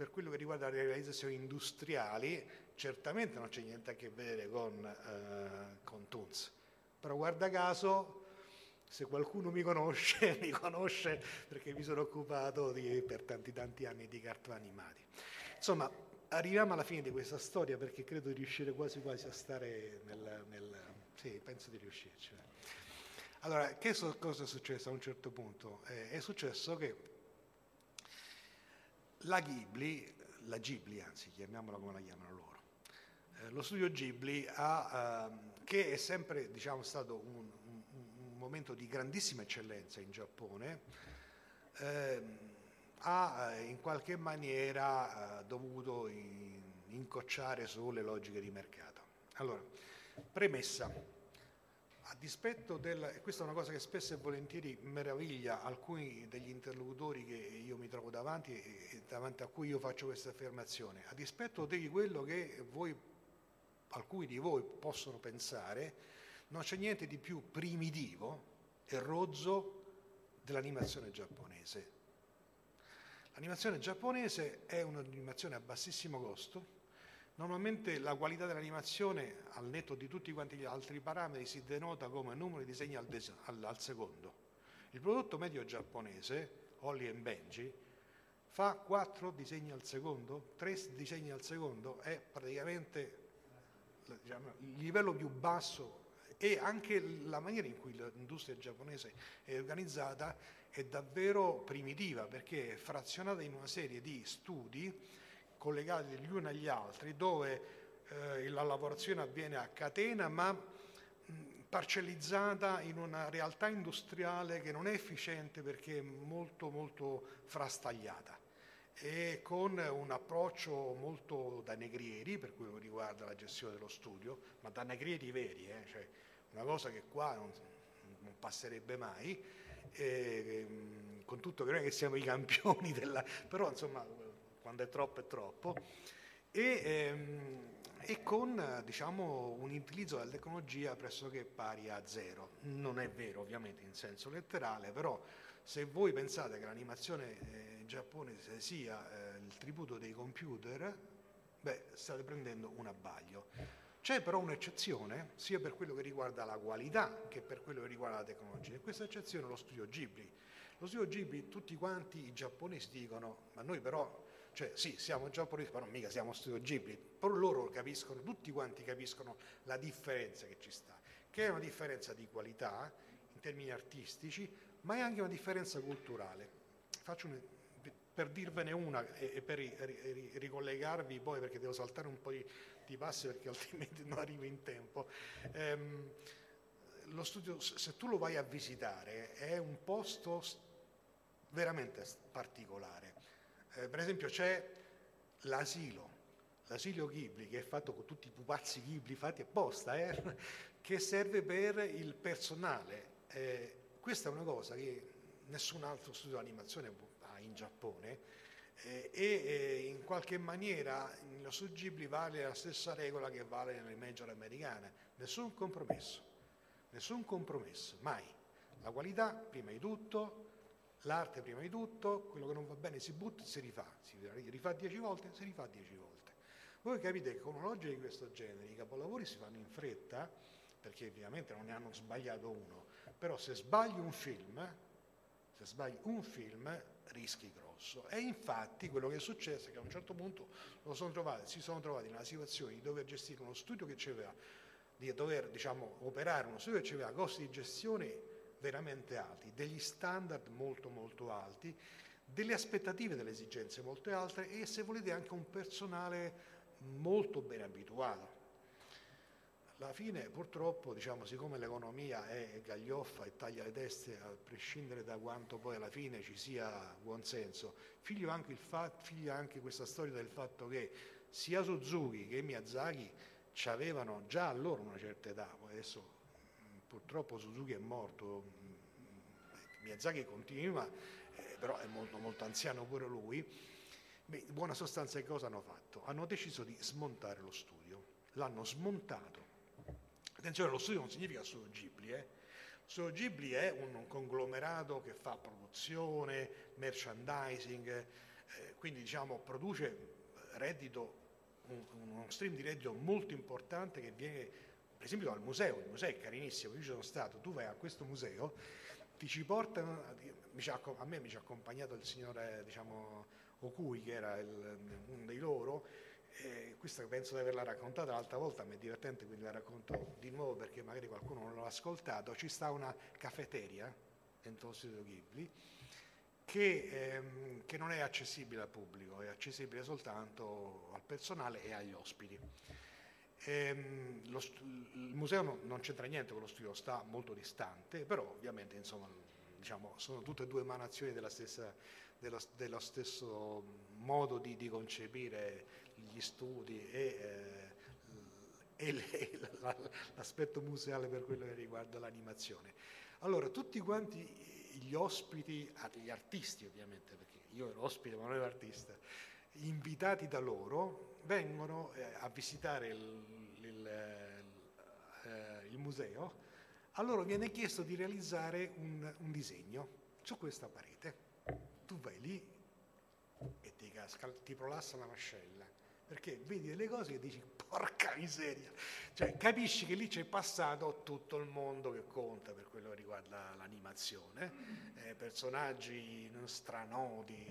per quello che riguarda le realizzazioni industriali, certamente non c'è niente a che vedere con, eh, con Tunz. Però guarda caso, se qualcuno mi conosce, mi conosce perché mi sono occupato di, per tanti tanti anni di cartoni animati. Insomma, arriviamo alla fine di questa storia perché credo di riuscire quasi quasi a stare nel... nel sì, penso di riuscirci. Allora, che so, cosa è successo a un certo punto? Eh, è successo che la Ghibli, la Ghibli anzi, chiamiamola come la chiamano loro, eh, lo studio Ghibli ha, eh, che è sempre diciamo, stato un, un, un, momento di grandissima eccellenza in Giappone, ehm, ha eh, in qualche maniera eh, dovuto in, incocciare sulle logiche di mercato. Allora, premessa, a dispetto del, e questa è una cosa che spesso e volentieri meraviglia alcuni degli interlocutori che io mi trovo davanti e davanti a cui io faccio questa affermazione, a dispetto di quello che voi, alcuni di voi possono pensare, non c'è niente di più primitivo e rozzo dell'animazione giapponese. L'animazione giapponese è un'animazione a bassissimo costo, normalmente la qualità dell'animazione al netto di tutti quanti gli altri parametri si denota come numero di disegni al, des- al, al secondo. Il prodotto medio giapponese, Holly e Benji, fa 4 disegni al secondo, 3 disegni al secondo, è praticamente diciamo, il livello più basso e anche la maniera in cui l'industria giapponese è organizzata è davvero primitiva perché è frazionata in una serie di studi collegati gli uni agli altri dove eh, la lavorazione avviene a catena ma mh, parcellizzata in una realtà industriale che non è efficiente perché è molto molto frastagliata. E con un approccio molto da negrieri per quello che riguarda la gestione dello studio, ma da negrieri veri, eh, cioè una cosa che qua non, non passerebbe mai, eh, con tutto che che siamo i campioni della... però insomma quando è troppo è troppo, e, ehm, e con diciamo, un utilizzo della tecnologia pressoché pari a zero. Non è vero ovviamente in senso letterale, però se voi pensate che l'animazione eh, giapponese sia eh, il tributo dei computer, beh, state prendendo un abbaglio. C'è però un'eccezione, sia per quello che riguarda la qualità che per quello che riguarda la tecnologia, e questa eccezione è lo studio Ghibli. Lo studio Ghibli, tutti quanti i giapponesi dicono, ma noi però, cioè sì, siamo giapponesi, però mica siamo studio Ghibli, però loro capiscono, tutti quanti capiscono la differenza che ci sta, che è una differenza di qualità in termini artistici, ma è anche una differenza culturale. Un, per dirvene una e, e per ri, ri, ricollegarvi poi perché devo saltare un po' di, di passi perché altrimenti non arrivo in tempo. Ehm, lo studio, se tu lo vai a visitare, è un posto veramente particolare. Eh, per esempio c'è l'asilo, l'asilo Ghibli, che è fatto con tutti i pupazzi Ghibli fatti apposta, eh, che serve per il personale. Eh, questa è una cosa che nessun altro studio di animazione ha in Giappone eh, e eh, in qualche maniera lo studio Ghibli vale la stessa regola che vale nelle major americane, nessun compromesso, nessun compromesso, mai. La qualità prima di tutto, l'arte prima di tutto, quello che non va bene si butta, si rifà, si rifà dieci volte, si rifà dieci volte. Voi capite che con una logica di questo genere i capolavori si fanno in fretta, perché ovviamente non ne hanno sbagliato uno, però se sbagli un film, se sbagli un film rischi grosso. E infatti quello che è successo è che a un certo punto sono trovati, si sono trovati una situazione di dover gestire uno studio che aveva, di dover diciamo, operare uno studio che aveva costi di gestione veramente alti, degli standard molto molto alti, delle aspettative, delle esigenze molto alte e se volete anche un personale molto ben abituato. Alla fine purtroppo, diciamo, siccome l'economia è gaglioffa e taglia le teste a prescindere da quanto poi alla fine ci sia buon senso, figlio anche, anche questa storia del fatto che sia Suzuki che Miyazaki avevano già allora una certa età, poi adesso purtroppo Suzuki è morto, Miyazaki continua, eh, però è molto, molto anziano pure lui, Beh, buona sostanza che cosa hanno fatto? Hanno deciso di smontare lo studio, l'hanno smontato. Attenzione, lo studio non significa solo Ghibli, eh? Lo studio Ghibli è un conglomerato che fa produzione, merchandising, eh, quindi diciamo produce reddito, un, uno stream di reddito molto importante che viene per esempio dal museo, il museo è carinissimo, io ci sono stato, tu vai a questo museo, ti ci portano, a me mi ci ha accompagnato il signore diciamo, Okui, che era il, uno dei loro, eh, questa penso di averla raccontata l'altra volta, ma è divertente, quindi la racconto di nuovo perché magari qualcuno non l'ha ascoltato. Ci sta una caffeteria dentro lo studio Ghibli che, ehm, che, non è accessibile al pubblico, è accessibile soltanto al personale e agli ospiti. Ehm, lo, il museo non, non, c'entra niente con lo studio, sta molto distante, però ovviamente insomma, diciamo, sono tutte e due emanazioni della stessa dello, dello stesso modo di, di, concepire gli studi e, eh, e le, la, l'aspetto museale per quello che riguarda l'animazione. Allora, tutti quanti gli ospiti, ah, gli artisti ovviamente, perché io ero ospite ma non ero artista, invitati da loro, vengono eh, a visitare il, il, eh, il, museo, a loro viene chiesto di realizzare un, un disegno su questa parete. Tu vai lì e ti casca, ti prolassa la mascella, perché vedi delle cose che dici porca miseria, cioè capisci che lì c'è passato tutto il mondo che conta per quello che riguarda l'animazione, eh, personaggi stranoti,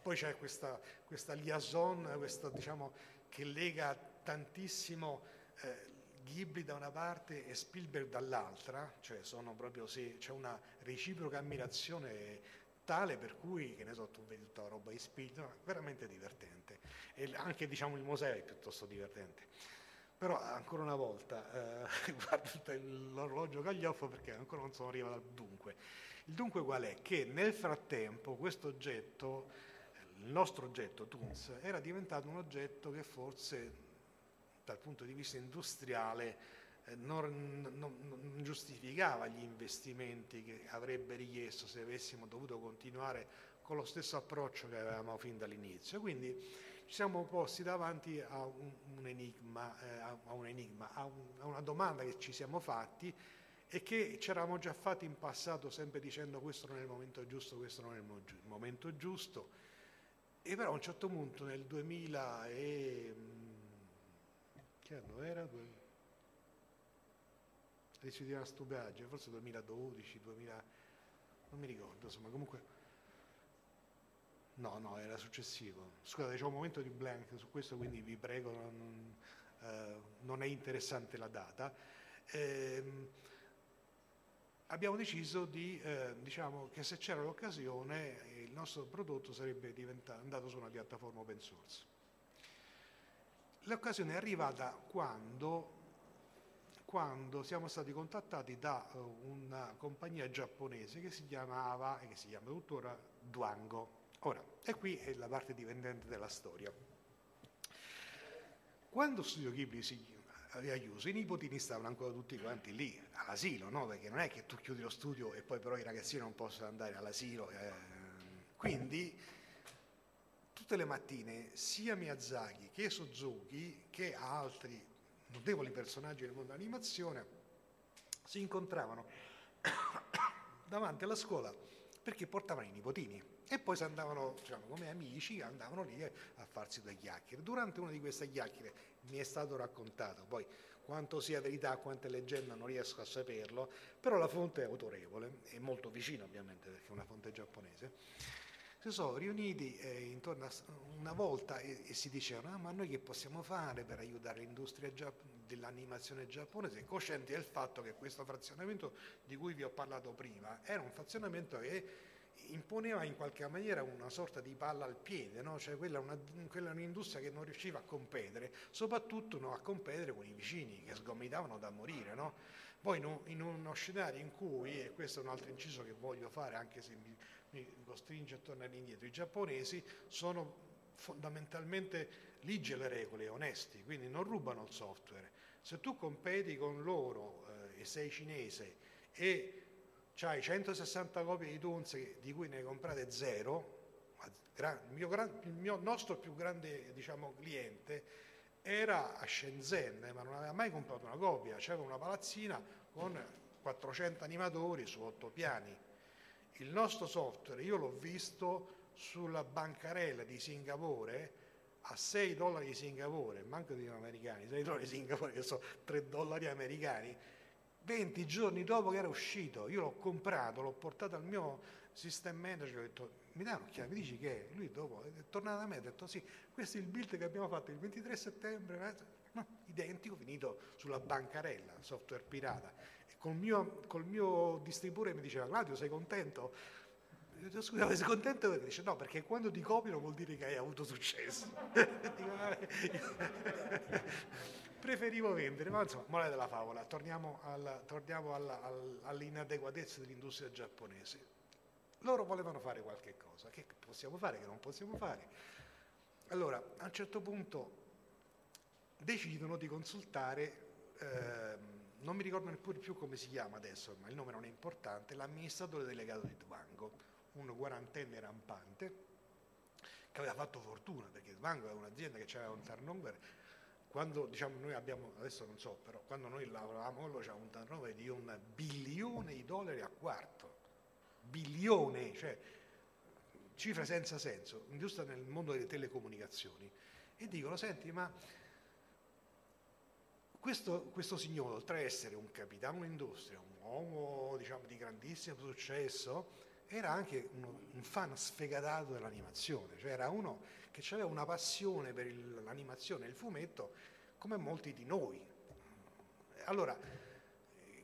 poi c'è questa, questa liaison, questa, diciamo, che lega tantissimo eh, Ghibli da una parte e Spielberg dall'altra, cioè proprio sì, c'è una reciproca ammirazione tale per cui, che ne so, tu vedi tutta la roba di no, veramente divertente. E anche diciamo il museo è piuttosto divertente. Però ancora una volta eh, guardo l'orologio Caglioffo perché ancora non sono arrivato al dunque. Il dunque qual è? Che nel frattempo questo oggetto, il nostro oggetto Toons, era diventato un oggetto che forse dal punto di vista industriale eh, non, non, non, giustificava gli investimenti che avrebbe richiesto se avessimo dovuto continuare con lo stesso approccio che avevamo fin dall'inizio. Quindi ci siamo posti davanti a un, un enigma, eh, a, un enigma a, un, a, una domanda che ci siamo fatti e che ci eravamo già fatti in passato sempre dicendo questo non è il momento giusto, questo non è il momento giusto. E però a un certo punto nel 2000 e... Mm, che anno era? decisi di una stupidaggine, forse 2012, 2000, non mi ricordo, insomma comunque... No, no, era successivo. Scusate, c'è un momento di blank su questo, quindi vi prego, non, eh, non è interessante la data. Eh, abbiamo deciso di, eh, diciamo, che se c'era l'occasione, nostro prodotto sarebbe andato su una piattaforma open source. L'occasione è arrivata quando, quando siamo stati contattati da uh, una compagnia giapponese che si chiamava e che si chiama tuttora Duango. Ora, e qui è la parte dipendente della storia. Quando Studio Ghibli si aveva chiuso, i nipotini stavano ancora tutti quanti lì, all'asilo, no? perché non è che tu chiudi lo studio e poi però i ragazzini non possono andare all'asilo. Eh. Quindi tutte le mattine sia Miyazaki che Suzuki che altri notevoli personaggi del mondo dell'animazione si incontravano davanti alla scuola perché portavano i nipotini e poi si andavano diciamo, come amici, andavano lì a farsi due chiacchiere. Durante una di queste chiacchiere mi è stato raccontato, poi quanto sia verità, quanto è leggenda non riesco a saperlo, però la fonte è autorevole, è molto vicina ovviamente perché è una fonte giapponese si sono riuniti eh, intorno a una volta e, e si dicevano ah, ma noi che possiamo fare per aiutare l'industria dell'animazione giapponese, coscienti del fatto che questo frazionamento di cui vi ho parlato prima era un frazionamento che imponeva in qualche maniera una sorta di palla al piede, no? cioè quella, una, quella è un'industria che non riusciva a competere, soprattutto no, a competere con i vicini che sgomitavano da morire. No? Poi in uno scenario in cui, e questo è un altro inciso che voglio fare anche se mi mi costringe a tornare indietro. I giapponesi sono fondamentalmente ligi alle regole, onesti, quindi non rubano il software. Se tu competi con loro eh, e sei cinese e hai 160 copie di Toons di cui ne comprate zero, il, mio, il mio nostro più grande diciamo, cliente era a Shenzhen, ma non aveva mai comprato una copia, c'era una palazzina con 400 animatori su 8 piani. Il nostro software, io l'ho visto sulla bancarella di Singapore a 6 dollari di Singapore, manco di americani, 6 dollari di Singapore che sono 3 dollari americani, 20 giorni dopo che era uscito, io l'ho comprato, l'ho portato al mio system manager, ho detto mi dai un'occhiata, mi dici che è? Lui dopo è tornato da me e ha detto sì, questo è il build che abbiamo fatto il 23 settembre, no, identico, finito sulla bancarella, software pirata col mio, col mio distributore mi diceva Claudio sei contento? Io scusa, sei contento? Perché dice no, perché quando ti copiano vuol dire che hai avuto successo. Preferivo vendere, ma insomma, morale della favola, torniamo, alla, torniamo alla, all'inadeguatezza dell'industria giapponese. Loro volevano fare qualche cosa, che possiamo fare, che non possiamo fare. Allora, a un certo punto decidono di consultare eh, non mi ricordo neppure più come si chiama adesso, ma il nome non è importante, l'amministratore delegato di Dvango, un quarantenne rampante, che aveva fatto fortuna, perché Dvango è un'azienda che aveva un turnover, quando diciamo, noi abbiamo, adesso non so, però quando noi lavoravamo con c'era un turnover di un bilione di dollari a quarto, bilione, cioè cifre senza senso, giusto nel mondo delle telecomunicazioni. E dicono, senti, ma questo, questo, signore, oltre ad essere un capitano d'industria, un uomo diciamo, di grandissimo successo, era anche uno, un fan sfegatato dell'animazione, cioè era uno che aveva una passione per il, l'animazione e il fumetto come molti di noi. Allora,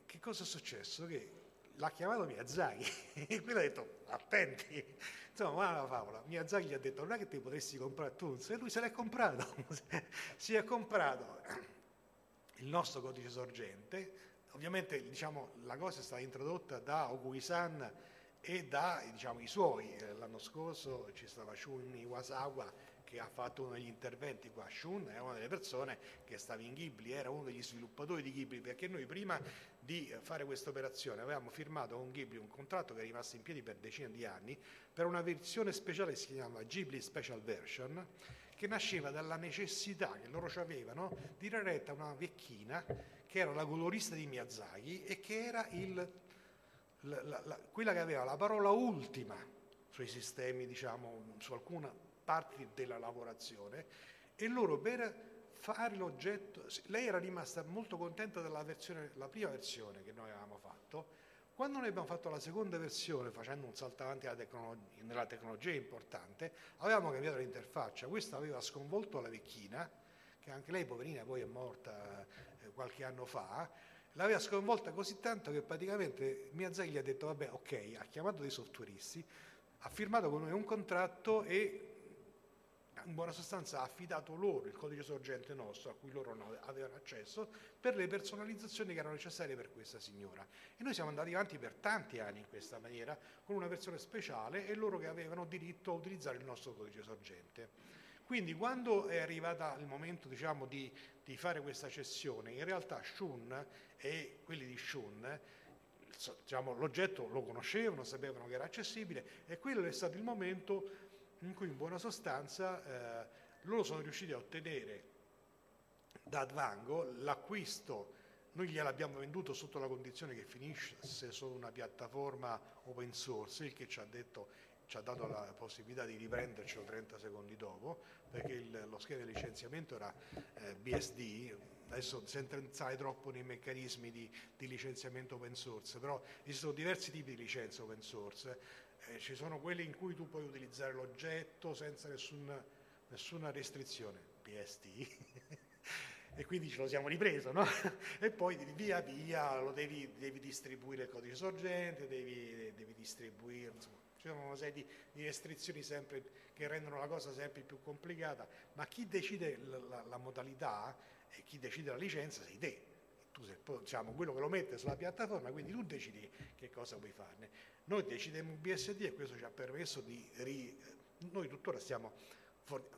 che cosa è successo? Che l'ha chiamato Miyazaki e quello ha detto attenti, insomma guarda la favola, Miyazaki gli ha detto non è che ti potresti comprare tu, e lui se l'è comprato, si è comprato il nostro codice sorgente. Ovviamente diciamo, la cosa è stata introdotta da Ogui-san e da diciamo, i suoi. L'anno scorso ci stava Shun Iwasawa che ha fatto uno degli interventi qua. Shun è una delle persone che stava in Ghibli, era uno degli sviluppatori di Ghibli, perché noi prima di fare questa operazione avevamo firmato con Ghibli un contratto che è rimasto in piedi per decine di anni per una versione speciale che si chiama Ghibli Special Version che nasceva dalla necessità che loro avevano di dare retta a una vecchina che era la colorista di Miyazaki e che era il, la, la, la, quella che aveva la parola ultima sui sistemi, diciamo, su alcune parti della lavorazione e loro per fare l'oggetto, lei era rimasta molto contenta della versione, prima versione che noi avevamo fatto, quando noi abbiamo fatto la seconda versione, facendo un salto avanti tecnologia, nella tecnologia importante, avevamo cambiato l'interfaccia. Questa aveva sconvolto la vecchina, che anche lei, poverina, poi è morta eh, qualche anno fa, l'aveva sconvolta così tanto che praticamente Miyazaki gli ha detto, vabbè, ok, ha chiamato dei softwareisti, ha firmato con noi un contratto e in buona sostanza ha affidato loro il codice sorgente nostro, a cui loro avevano accesso, per le personalizzazioni che erano necessarie per questa signora. E noi siamo andati avanti per tanti anni in questa maniera, con una versione speciale e loro che avevano diritto a utilizzare il nostro codice sorgente. Quindi quando è arrivato il momento diciamo, di, di, fare questa cessione, in realtà Shun e quelli di Shun diciamo, l'oggetto lo conoscevano, sapevano che era accessibile e quello è stato il momento in cui in buona sostanza eh, loro sono riusciti a ottenere da Advango l'acquisto, noi gliel'abbiamo venduto sotto la condizione che finisse su una piattaforma open source, il che ci ha, detto, ci ha dato la possibilità di riprendercelo 30 secondi dopo, perché il, lo schema di licenziamento era eh, BSD, adesso senza entrare troppo nei meccanismi di, di, licenziamento open source, però esistono diversi tipi di licenze open source, eh, ci sono quelli in cui tu puoi utilizzare l'oggetto senza nessuna, nessuna restrizione, PST, e quindi ce lo siamo ripreso, no? e poi via via lo devi, devi distribuire il codice sorgente, devi, devi distribuire, insomma, ci sono una serie di, di, restrizioni che rendono la cosa sempre più complicata, ma chi decide la, la, la modalità e chi decide la licenza sei te tu sei diciamo, quello che lo mette sulla piattaforma, quindi tu decidi che cosa vuoi farne. Noi decidemmo BSD e questo ci ha permesso di... Ri... Noi tuttora, stiamo,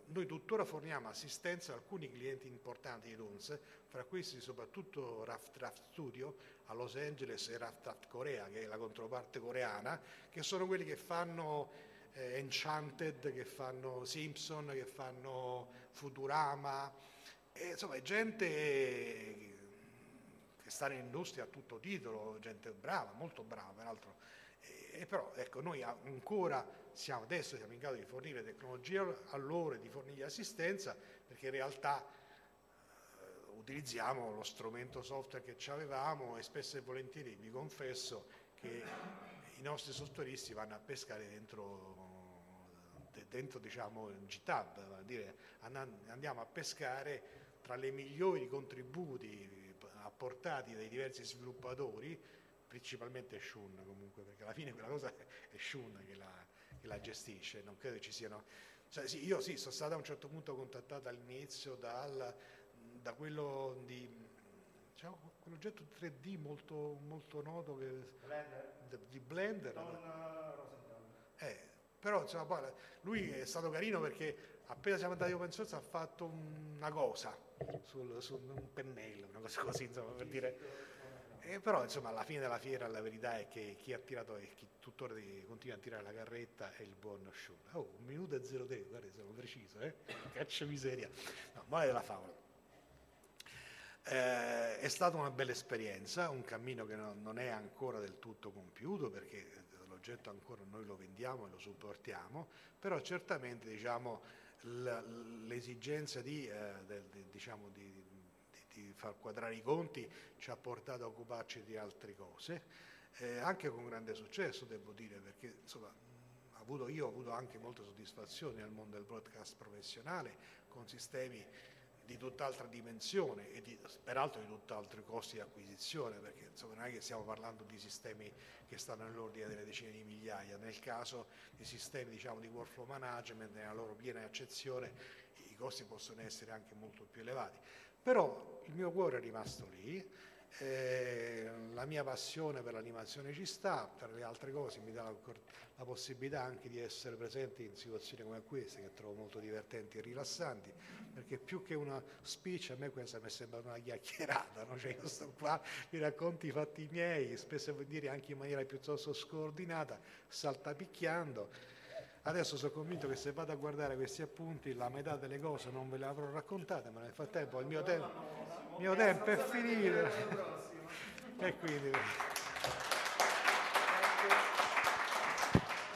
noi tuttora forniamo assistenza a alcuni clienti importanti di DUNS, fra questi soprattutto Raft Draft Studio a Los Angeles e Raft Draft Corea, che è la controparte coreana, che sono quelli che fanno eh, Enchanted, che fanno Simpson, che fanno Futurama, e, insomma è gente che sta nell'industria a tutto titolo, gente brava, molto brava peraltro. E, però ecco, noi ancora siamo, adesso siamo in grado di fornire tecnologia a loro e di fornirgli assistenza perché in realtà eh, utilizziamo lo strumento software che avevamo e spesso e volentieri vi confesso che i nostri softwareisti vanno a pescare dentro, dentro diciamo, GitHub, dire, andiamo a pescare tra le migliori contributi apportati dai diversi sviluppatori, principalmente Shun comunque, perché alla fine quella cosa è Shun che la, che la gestisce, non credo ci siano... Cioè, sì, io sì, sono stato a un certo punto contattato all'inizio dal, da quello di... Cioè, quell'oggetto 3D molto, molto noto che, Blender. di Blender. Eh, però insomma, poi, lui è stato carino perché appena siamo andati open source ha fatto una cosa su un pennello, una cosa così, insomma, per dire... Eh, però insomma alla fine della fiera la verità è che chi ha tirato e chi tuttora continua a tirare la carretta è il buon show. Oh, un minuto e zero tre, guarda, sono preciso, eh? Caccia miseria. No, male della favola. Eh, è stata una bella esperienza, un cammino che no, non è ancora del tutto compiuto perché l'oggetto ancora noi lo vendiamo e lo supportiamo, però certamente diciamo, l'esigenza di, eh, di, diciamo, di, di, far quadrare i conti ci ha portato a occuparci di altre cose, eh, anche con grande successo devo dire, perché insomma, avuto, io ho avuto anche molte soddisfazioni nel mondo del broadcast professionale con sistemi di tutt'altra dimensione e di, peraltro di tutt'altri costi di acquisizione, perché insomma, non è che stiamo parlando di sistemi che stanno nell'ordine delle decine di migliaia, nel caso di sistemi diciamo, di workflow management, nella loro piena accezione, i costi possono essere anche molto più elevati. Però il mio cuore è rimasto lì, eh, la mia passione per l'animazione ci sta, tra le altre cose mi dà la, la, possibilità anche di essere presente in situazioni come queste che trovo molto divertenti e rilassanti, perché più che una speech a me questa mi sembra una chiacchierata, no? cioè io sto qua, mi racconti i fatti miei, spesso e volentieri anche in maniera piuttosto scordinata, saltapicchiando. Adesso sono convinto che se vado a guardare questi appunti la metà delle cose non ve le avrò raccontate, ma nel frattempo il mio, te- mio tempo è finito. E quindi...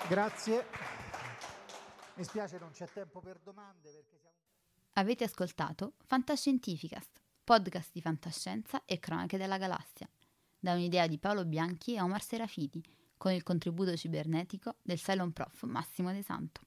Grazie. Mi spiace non c'è tempo per domande perché siamo... Avete ascoltato Fantascientificast, podcast di fantascienza e cronache della galassia, da un'idea di Paolo Bianchi e Omar Serafiti con il contributo cibernetico del Cylon Prof Massimo De Santo.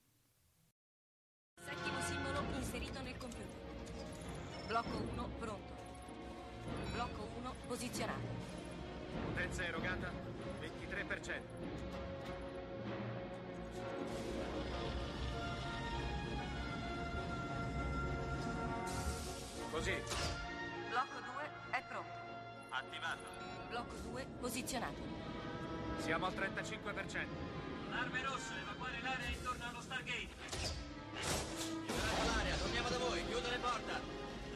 Blocco 1 pronto. Blocco 1 posizionato. Potenza erogata 23%. Così, Blocco 2 è pronto. attivato. Blocco 2 posizionato. Siamo al 35%. Arme rosse, evacuare l'area intorno allo Stargate. Liberate l'area, torniamo da voi, chiudere porta.